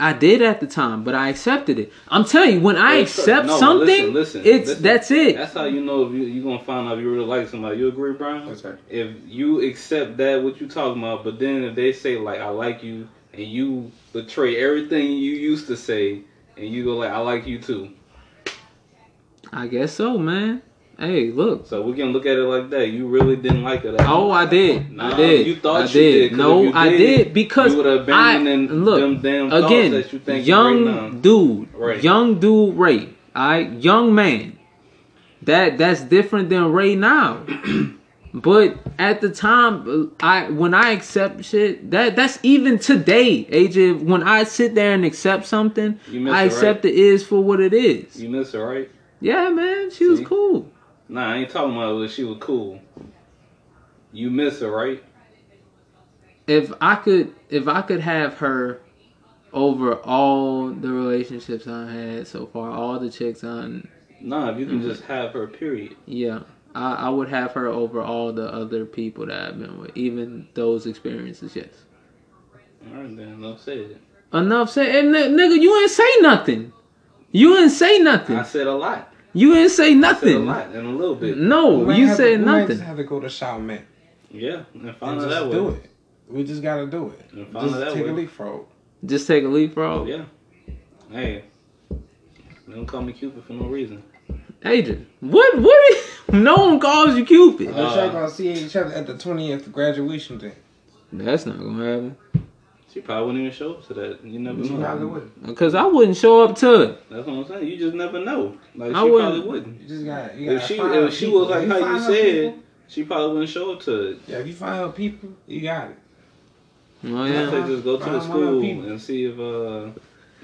I did at the time, but I accepted it. I'm telling you, when I Well, accept no, something, listen, listen, it's listen. that's it. That's how you know if you you gonna find out if you really like somebody. You agree, Brian? That's right. If you accept that what you talking about, but then if they say like I like you and you betray everything you used to say and you go like I like you too. I guess so, man. Hey, look. So we can look at it like that. You really didn't like it. Oh. I did. I did. you thought I you did. did, No, you I did, did because you would have I look them damn again. that you think young dude, Right. young dude Ray. I young man. That that's different than Ray now. but at the time, uh, I when I accept shit, that that's even today, AJ. When I sit there and accept something, I it, accept right? it is for what it is. You miss her, right? Yeah, man, she was cool. Nah, I ain't talking about if she was cool. You miss her, right? if I could if I could have her over all the relationships I had so far, all the chicks on Nah, if you Mm-hmm. can just have her, period. yeah. I, I would have her over all the other people that I've been with, even those experiences, yes. All right, then, enough said. Enough said and n- nigga, you ain't say nothing. You ain't say nothing. I said a lot. You ain't say I said a nothing. lot and a little bit. No, We you have said to, we might nothing. just have to go to Shaw Yeah, and and find out just that do way. it. We just gotta do it. And find Just that take a way. leapfrog. Just take a leapfrog. Yeah. Hey, don't call me Cupid for no reason. Adrian, what what is, no one calls you Cupid. Unless y'all uh, gonna see each other at the 20th graduation thing. That's not gonna happen. She probably wouldn't even show up to that. You never You know. probably would. Cause I wouldn't show up to it. That's what I'm saying. You just never know. Like she I wouldn't- probably wouldn't. You just got. You If gotta she find if she people. was like If how you said, people- she probably wouldn't show up to it. yeah, if you find her people, you got it. Oh I yeah. say just go to the Find one of school and see if uh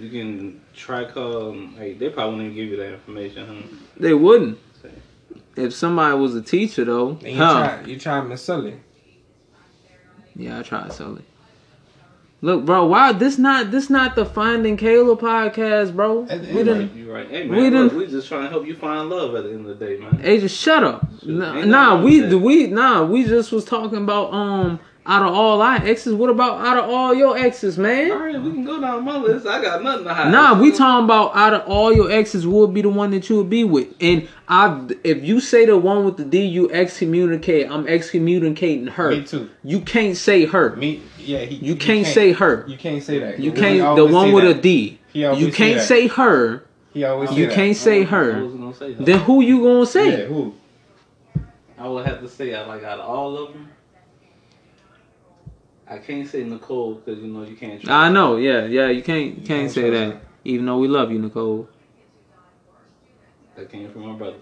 you can track her. and, Like they probably wouldn't even give you that information. Huh? They wouldn't. If somebody was a teacher though, And you huh? try, you try Miss Sully. Yeah, I try to tried Sully. Look, bro, why this not this not the Finding Kayla podcast, bro? At the We didn't. You right. Hey We man, look, done- we just trying to help you find love at the end of the day, man. Hey, just shut up. Nah, nah, we with we nah, we just was talking about um out of all our exes. What about out of all your exes, man? All right, we can go down my list. I got nothing to hide. Nah, we talking about out of all your exes, what would be the one that you would be with? And I, if you say the one with the D, you excommunicate. I'm excommunicating her. Me too. You can't say her. Me, yeah. He, You can't say her. You can't say that. You can't. The one with that. a D. He always You can't that. say her. He always You that. can't say I her. was gonna say her. Then who you gonna say? Yeah, who? I would have to say I like out of all of them. I can't say Nicole because you know you can't. trust I know. Yeah, yeah. You can't. You You can't can't say that. her. Even though we love you, Nicole. That came from my brother.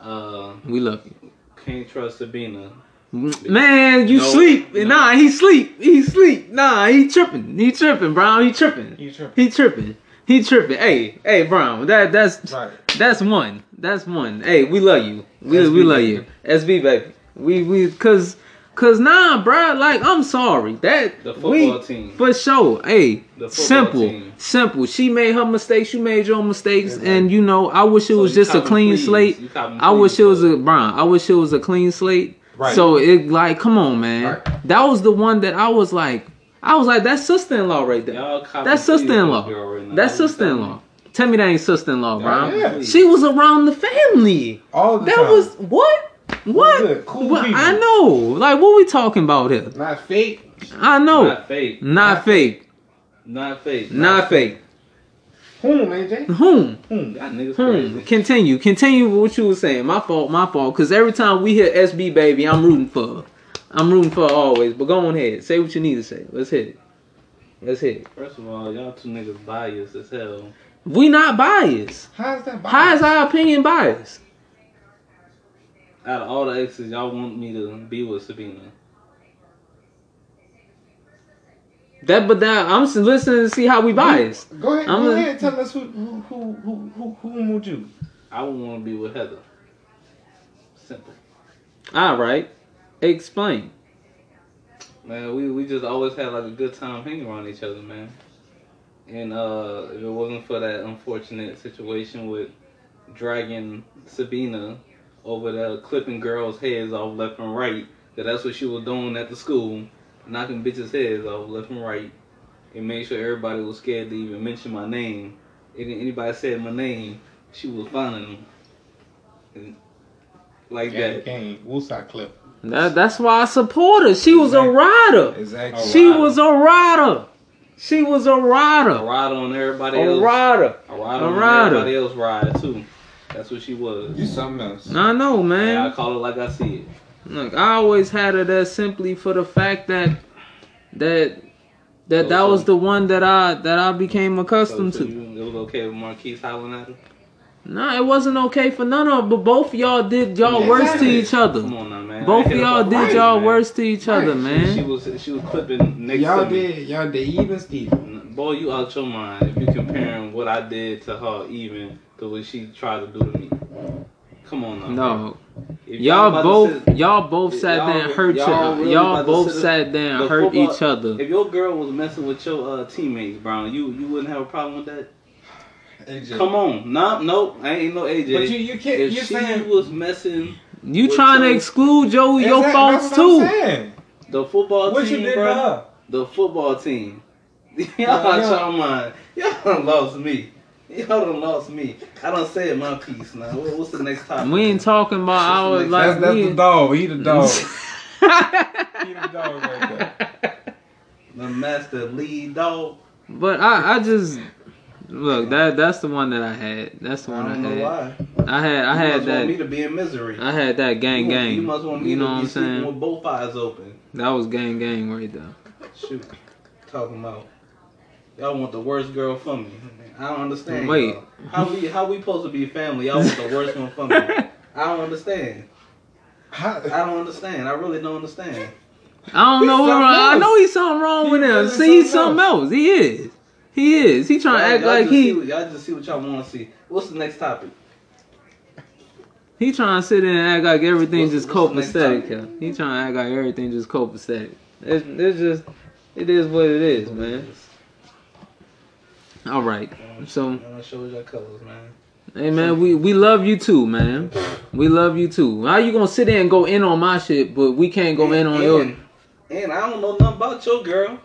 Uh, We love you. can't trust Sabina. Man, you No, sleep. no. Nah, he sleep. He sleep. Nah, he tripping. He tripping, Brown. He tripping. You tripping. He tripping. He tripping. Hey, hey, Brown. That that's Right. that's one. That's one. Hey, we love you. We SB we love baby. you. SB baby. We we cause cause nah, bro. Like I'm sorry that The football we team. for sure. Hey, The simple, team. simple. She made her mistakes. You made your mistakes, Exactly. and you know I wish it So was just a clean pleas. slate. You copping I wish pleas, it was so- a Brown. I wish it was a clean slate. Right. So it like, come on, man. Right. That was the one that I was like, I was like, that's sister-in-law right there. Y'all That's sister-in-law. with this girl right. That's sister-in-law. Tell me that ain't sister-in-law, bro. Brown. you. Yeah. She was around the family. All the That time. was what? What? Cool I know. Like, what we talking about here? not fake. I know. Not, fake. Not fake. Not fake. Not fake. Whom, AJ? Whom? Whom? That nigga's Hmm. crazy. Continue. Continue with what you were saying. My fault. My fault. Because every time we hear SB baby, I'm rooting for her. I'm rooting for her always. But go on ahead. Say what you need to say. Let's hit it. Let's hit it. First of all, y'all two niggas biased as hell. We not biased. How's that? Biased? How is our opinion biased? Out of all the exes, y'all want me to be with Sabina. That, but that I'm listening to see how we biased. Go ahead, I'm go a- ahead. Tell us who who who who who, who moved you. I would want to be with Heather. Simple. All right, explain. Man, we, we just always had like a good time hanging around each other, man. And uh, if it wasn't for that unfortunate situation with dragging Sabina over there, clipping girls' heads off left and right, that that's what she was doing at the school, knocking bitches' heads off left and right, and made sure everybody was scared to even mention my name. If anybody said my name, she was finding them. And like Yeah, that. game. Woosah clip. That, that's why I support her. She was a rider. Exactly. She rider. was a rider. She was a rider. A rider. ride on everybody A else. rider. A ride A on rider. everybody else ride too. That's what she was. You something else. I know, Yeah, I call it like I see it. Look, I always had her there simply for the fact that that that So- that so- was the one that I that I became accustomed so to. you, it was okay with Marquise hollering at her. Nah, it wasn't okay for none of them, but both of y'all did y'all worst to Exactly. each other. Come on now, man. Both of y'all did right, y'all man. worst to each other, man. She man. was she was clipping next Y'all to me. did. Y'all did even Steven. Boy, you out your mind if you comparing what I did to her even to what she tried to do to me. Come on now. No, y'all about to both sit- y'all both sat Y'all- there and hurt y'all y'all. really Y'all both sit- sat there and the hurt football- each other. If your girl was messing with your uh, teammates, Brown, you you wouldn't have a problem with that. AJ. Come on, nah, nope, I ain't no AJ. But you you can't. if You're she saying was messing You trying to exclude your your Exactly, faults that's what I'm too? the football What team, you bro. Did the football team. Y'all, Yeah, out yeah. y'all mind. Y'all done lost me. Y'all done lost me. I done said my piece now. What- What's the next topic? We ain't talking about our That's- like That's, that's the dog. He the dog. he the dog right there. the master lead dog. But I, I just look that that's the one that I had. That's the I one I, don't know had. why. I had I you had must want me that. to be in misery. I had that gang you, gang. You must want me You know to what be I'm sleeping saying? with both eyes open. That was gang gang right there. Shoot, talking about y'all want the worst girl from me. I don't understand. Wait. y'all. how we how we supposed to be family? Y'all want the worst one from me. I don't understand. I don't understand. I really don't understand. I don't know what something wrong. I know he's something wrong He with him. really See, he's something something else. He is. He is. He trying to Y'all- act like just see he what- y'all just see what y'all want to see. What's the next topic? he trying to sit in and act like everything's What's- just what's the next copacetic. topic? here. He trying to act like everything just copacetic. It's, it's just it is what it is, man. All right. So Y'all shows your colors, man. Hey man, we, we love you too, man. We love you too. How you gonna sit there and go in on my shit, but we can't go in on and, yours? And I don't know nothing about your girl.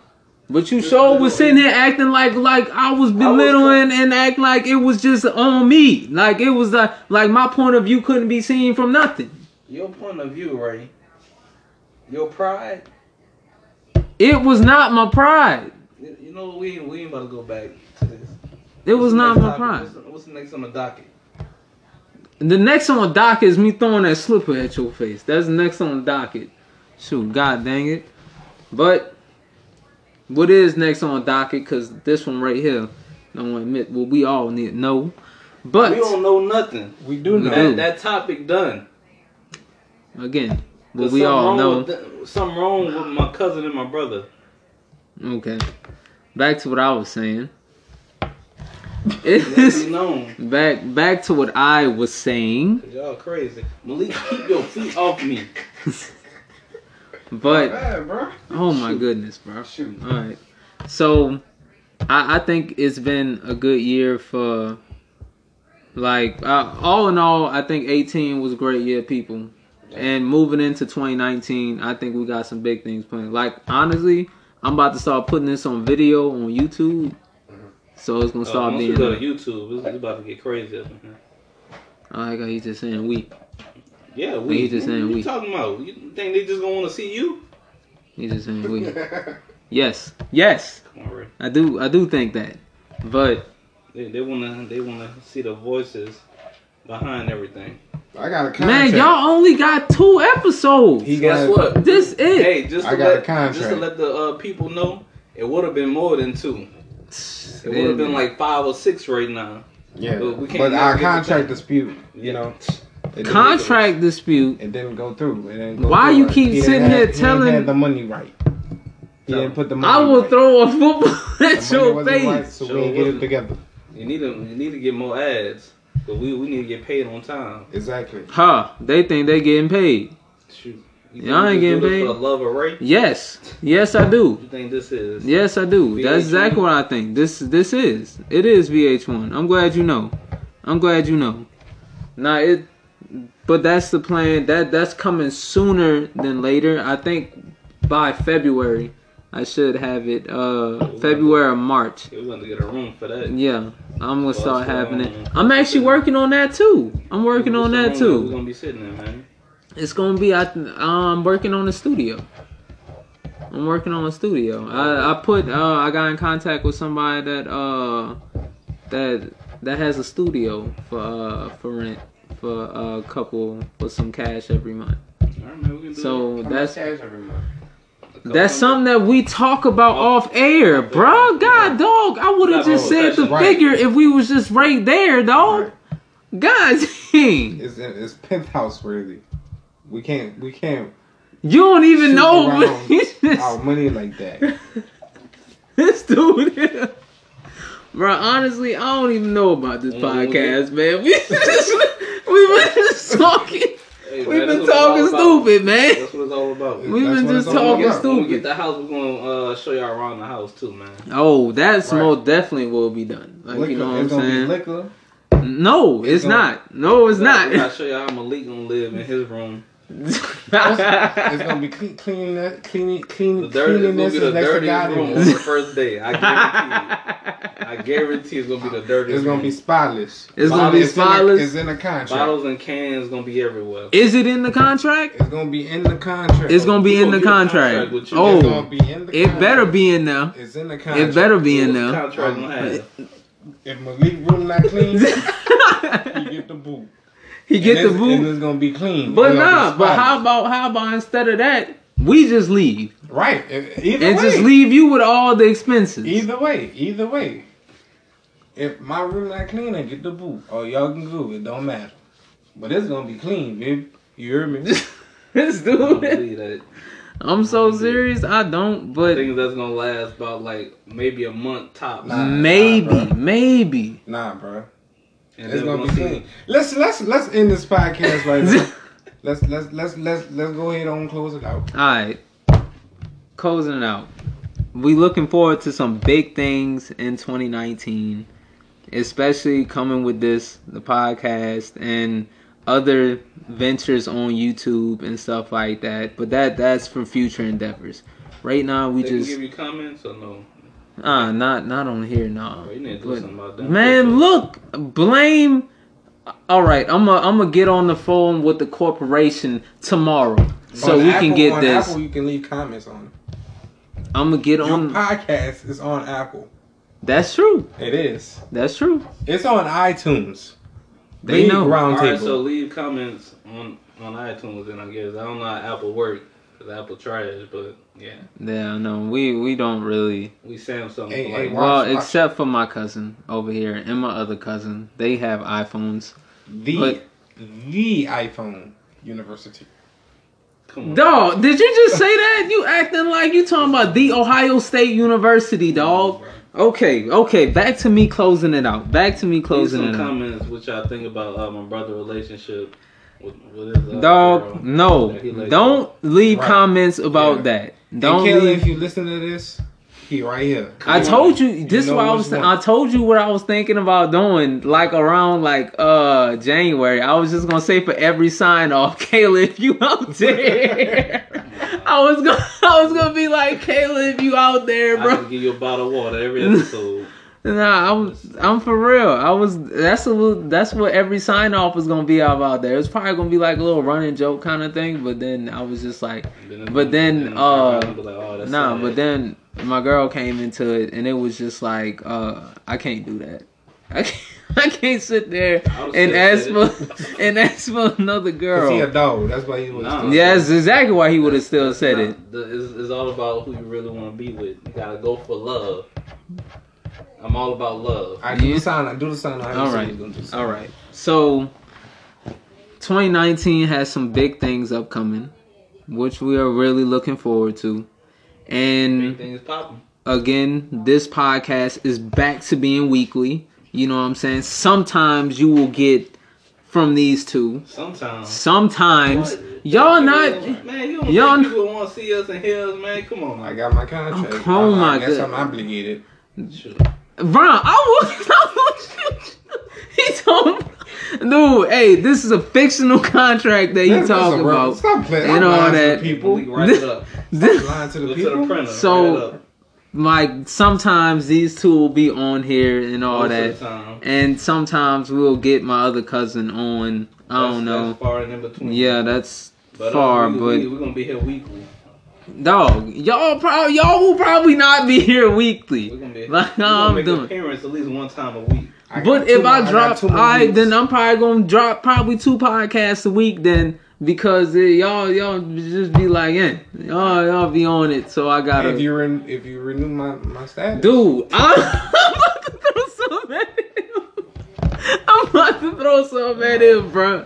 But you sure was sitting here acting like like I was belittling and act like it was just on me, like it was like like my point of view couldn't be seen from nothing. Your point of view, Ray. Your pride. It was not my pride. You you know we ain't- we ain't about to go back to this. It was What's the not my topic? pride. What's the, what's the next on the docket? The next on the docket is me throwing that slipper at your face. That's the next on the docket. Shoot, god dang it. But what is next on the docket? Cause this one right here, I don't want to admit what we all need to know. But we don't know nothing. We do know. do. That, that topic done. again, what we all know. With the, something wrong with my cousin and my brother. Okay. Back to what I was saying. It's known. back back to what I was saying. Y'all crazy. Malik, keep your feet off me. But oh my goodness, bro. Shoot. All right. So, I, I think it's been a good year for, like, uh, all in all, I think 18 was a great year, people. And moving into 2019, I think we got some big things planned. Like, honestly, I'm about to start putting this on video on YouTube. So it's gonna Uh, start once being. go to YouTube, it's, it's about to get crazy up in here. I like how he's just saying we. Yeah, we. He just what saying you we. talking about? You think they just gonna want to see you? He's just saying we. Yes, yes, Come on, I do. I do think that. But They, they wanna they wanna see the voices behind everything. I got a contract. man, y'all only got two episodes. He Guess got what? This it. Hey, just to I got a let contract. just to let the uh, people know, it would have been more than two. It would have been like five or six right now. Yeah, But we can't but our contract dispute, you know, it contract dispute. It didn't go through. It didn't go Why through. you keep He sitting have- here he didn't telling- have the money right. He He didn't put the money. I will right. throw a football The at money your wasn't right, face. so Sure we didn't get it together. You need to you need to get more ads. But we we need to get paid on time. Exactly. Huh? They think they getting paid. Shoot. You Y'all ain't getting paid? For love of Ray? Yes, yes, I do. You think this is? Yes, I do. VH1? That's exactly what I think. This this is. It is VH1. I'm glad you know. I'm glad you know. Now it but that's the plan. That that's coming sooner than later. I think by February I should have it uh February or March. We're going to get a room for that. Yeah. I'm gonna start Well, having it. I'm actually working on that too. I'm working on that the room We're too. going to be sitting in, man. It's gonna be I I'm working on the studio. I'm working on a studio. I, I put uh I got in contact with somebody that uh that that has a studio for uh for rent for a couple for some cash every month. All right, man. We can do So that's every month? It. A couple that's something that we talk about off air, bro. God dog, I would have just said the. Right. figure if we was just right there, dog. Right. God dang. It's it's penthouse worthy. We can't we can't You don't even know our money like that. this dude. Bro, honestly, I don't even know about this Mhm. podcast, man. We just we've been just talking. Hey, We've man, been that's what talking about. stupid, man. That's what it's all about. We've That's been just talking about. When we get stupid. the house, we're going to uh, show y'all around the house, too, man. Oh, that's Right. most definitely will be done. Like liquor, you know what I'm saying? be liquor. No, it's, It's gonna- not. No, it's We not. gotta show y'all how Malik gonna live in his room. It's gonna be clean, clean, clean, The clean, dirt is gonna cleanliness be is the next to dirtiest room on the first day. I guarantee. I guarantee it's gonna be the dirtiest. It's gonna room. be spotless. It's gonna be It's in the- spotless. It's in the contract. bottles and cans gonna be everywhere. Is it in the contract? It's gonna be in the contract. It's gonna be We in the gonna get a contract. contract. Oh. It's Oh, gonna be in the it better be in there. It's in the contract. It better be in there. contract gonna? If Malik room not clean, he get the boot. He get and the it's- boot. And it's gonna be clean. But It's nah, but how about how about instead of that, we just leave right? Either and way, just leave you with all the expenses. Either way, either way. If my room not clean, I get the boot. Oh, y'all can go. It don't matter. But it's gonna be clean, babe. You hear me? this I don't dude. I'm so serious. I don't, But I but think that's gonna last about like maybe a month tops. Nah. maybe, nah, maybe. Nah, bro. And It's then we're gonna be clean. Let's let's let's end this podcast right now. let's let's let's let's let's go ahead and close it out. All right, closing it out. We looking forward to some big things in 2019, especially coming with this the podcast and other ventures on YouTube and stuff like that. But that that's for future endeavors. Right now, we They can just give you comments or no? Ah not not on here no. You need to do But- something about that. Man, look, blame. All right, I'm gonna I'm gonna get on the phone with the corporation tomorrow so On we Apple- can get on this. Apple, you can leave comments on. I'm gonna get Your on. podcast is on Apple. That's true. It is. That's true. It's on iTunes. They Leave know. All Roundtable. right, so leave comments on on iTunes, and I guess I don't know how Apple work because Apple trash, but yeah, Yeah, no, we we don't really. we Samsung. Hey, for hey, like, Watch, Well, watch. except for my cousin over here and my other cousin, they have iPhones. the but- the iPhone University. Dog, did you just say that? You acting like you talking about the Ohio State University, dog. Okay, okay. Back to me closing it out. Back to me Leave closing some it out. comments what y'all think about uh, my brother relationship with, with uh, Dog, girl no. that he let Don't leave Right. comments about Yeah. that. Don't Kelly, leave. if you listen to this, he right here. I told you this is know what I was. one. I told you what I was thinking about doing. Like around like uh January, I was just gonna say for every sign off, Kayla, if you out there, I was gonna I was gonna be like Kayla, if you out there, I bro. can give you a bottle of water every episode. Nah, I'm I'm for real. I was that's a little that's what every sign off was gonna be about there. It's probably gonna be like a little running joke kind of thing, but then I was just like, then- But then, and uh, like, oh, that's nah. sad. But then my girl came into it, and it was just like, uh, I can't do that. I can't, I can't sit there and ask for and ask for another Cause he a girl. dog. That's why he was. Nah. Yeah, that's exactly why he would have still said not- it. the- it's, it's all about who you really want to be with. You gotta go for love. I'm all about love. I do Yeah. the sign. I do the sign. I All right. All right. So 2019 has some big things upcoming, which we are really looking forward to. And Everything's popping. again, this podcast is back to being weekly. You know what I'm saying? Sometimes you will get from these two. Sometimes. Sometimes What? y'all not. Man, you don't y'all- people want to see us in hear us, man? Come on, I got my contract. Oh, I- my I guess God. I'm obligated. Shoot. Ron, I was. he told. Dude, hey, this is a fictional contract that you That's- that's talking a real- about. Stop playing. and all that. people. Malik, write it up. This- lying to Go the to the people. printer. So- write it up. like sometimes these two will be on here and all Most that, of the time. and sometimes we'll get my other cousin on. I don't know. That's far and in between. Yeah, that's But, uh, far, we, but we, we're gonna be here weekly. Dog, y'all probably y'all will probably not be here We're weekly. gonna be. Like we're gonna I'm make doing. an appearance at least one time a week. I But if more- I got drop, two I then I'm probably gonna drop probably two podcasts a week then because uh, y'all y'all just be like, eh, y'all y'all be on it. So I gotta. if you re- if you renew my my status, Dude, I'm, I'm about to throw some at him. I'm about to throw some at him, bro.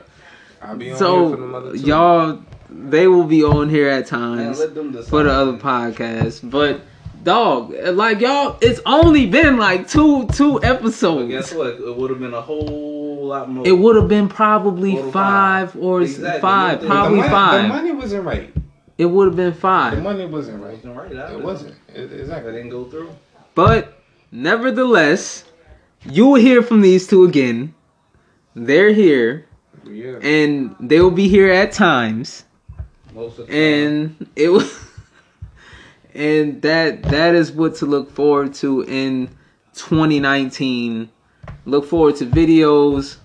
I'll be on here for them So other two. y'all, they will be on here at times let for the other podcast. but. Dog, like y'all, it's only been like two two But episodes. guess what? It would have been a whole lot more. It would have been probably five, five. or Exactly. five, But probably the money, five. The money wasn't right. It would have been five. The five. money wasn't right. wasn't right. It wasn't. It, That exactly. didn't go through. But nevertheless, you will hear from these two again. They're here, Yeah. and they will be here at times. Most of. And it was, and that that is what to look forward to in 2019. Look forward to videos.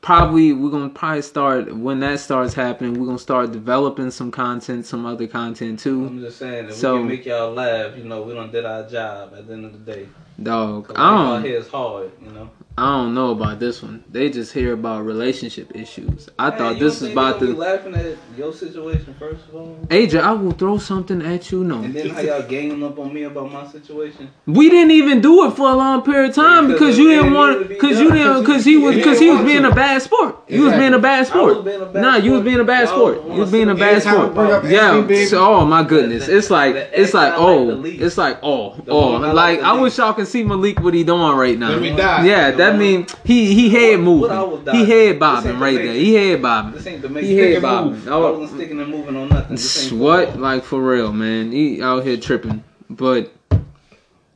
Probably we're gonna probably start when that starts happening. We're gonna start developing some content, some other content too. I'm just saying that So- we can make y'all laugh. You know, we don't did our job at the end of the day. Dog, I don't. Um, here is hard. You know. I don't know about this one. They just hear about relationship issues. I Man, thought this don't was about they gonna laughing at your situation first of all. Adrian, I will throw something at you. No, And then how y'all ganging up on me about my situation? we didn't even do it for a long period of time Because because it- you it didn't want to be because you didn't because Because he was because he was being a bad sport. You was being a bad sport. being a bad Nah, you was being a bad sport. You was being a bad sport. Yeah. So, oh my goodness, it's like it's like X I like oh, it's like oh oh. like Like I wish y'all can see Malik what he doing right now. Let me die. Yeah, The one- mean he he head moving. He head bobbing right there. He head bobbing. This ain't the He head bobbing. I Oh, wasn't sticking and moving on nothing. What? Like for real, man. He out here tripping. But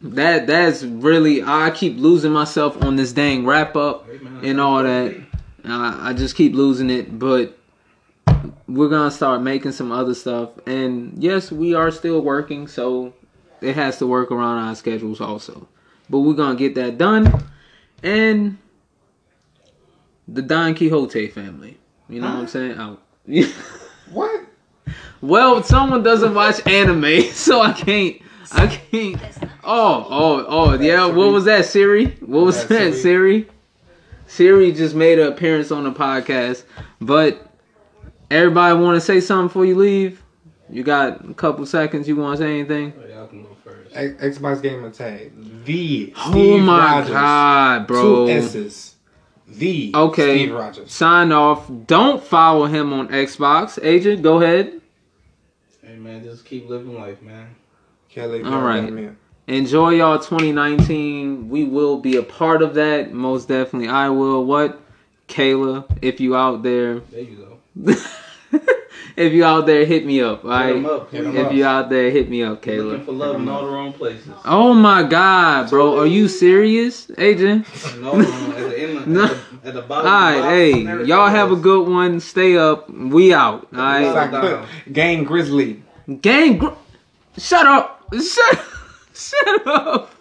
that that's really I keep losing myself on this dang wrap up and all that. I, I just keep losing it, but we're gonna start making some other stuff. And yes, we are still working, so it has to work around our schedules also. But we're gonna get that done. And the Donquixote family. You know what I'm saying? Out. What? Well, someone doesn't watch anime, so I can't. I can't. Oh, oh, oh, yeah. What was that, Siri? What was that, Siri? Siri just made an appearance on the podcast. But everybody want to say something before you leave? You got a couple seconds. You want to say anything? Oh, Y'all can go first. X- Xbox Gamer Tag. The oh Steve my Rogers. god, bro! Two S's. The Okay. Steve Rogers. Sign off. Don't follow him on Xbox. Agent, go ahead. Hey man, just keep living life, man. Kelly. All right. enjoy y'all 2019 we will be a part of that most definitely i will what kayla if you out there There you go. if you out there hit me up all Hit 'em right up. Hit 'em please. if you out there hit me up Looking for love in all the wrong places. oh my god bro are you serious agent No, no, at the end, No. at, the, at the bottom. all right box hey y'all have a good one stay up we out all It's right like Gang Grizzly. gang gr- shut up shut shut up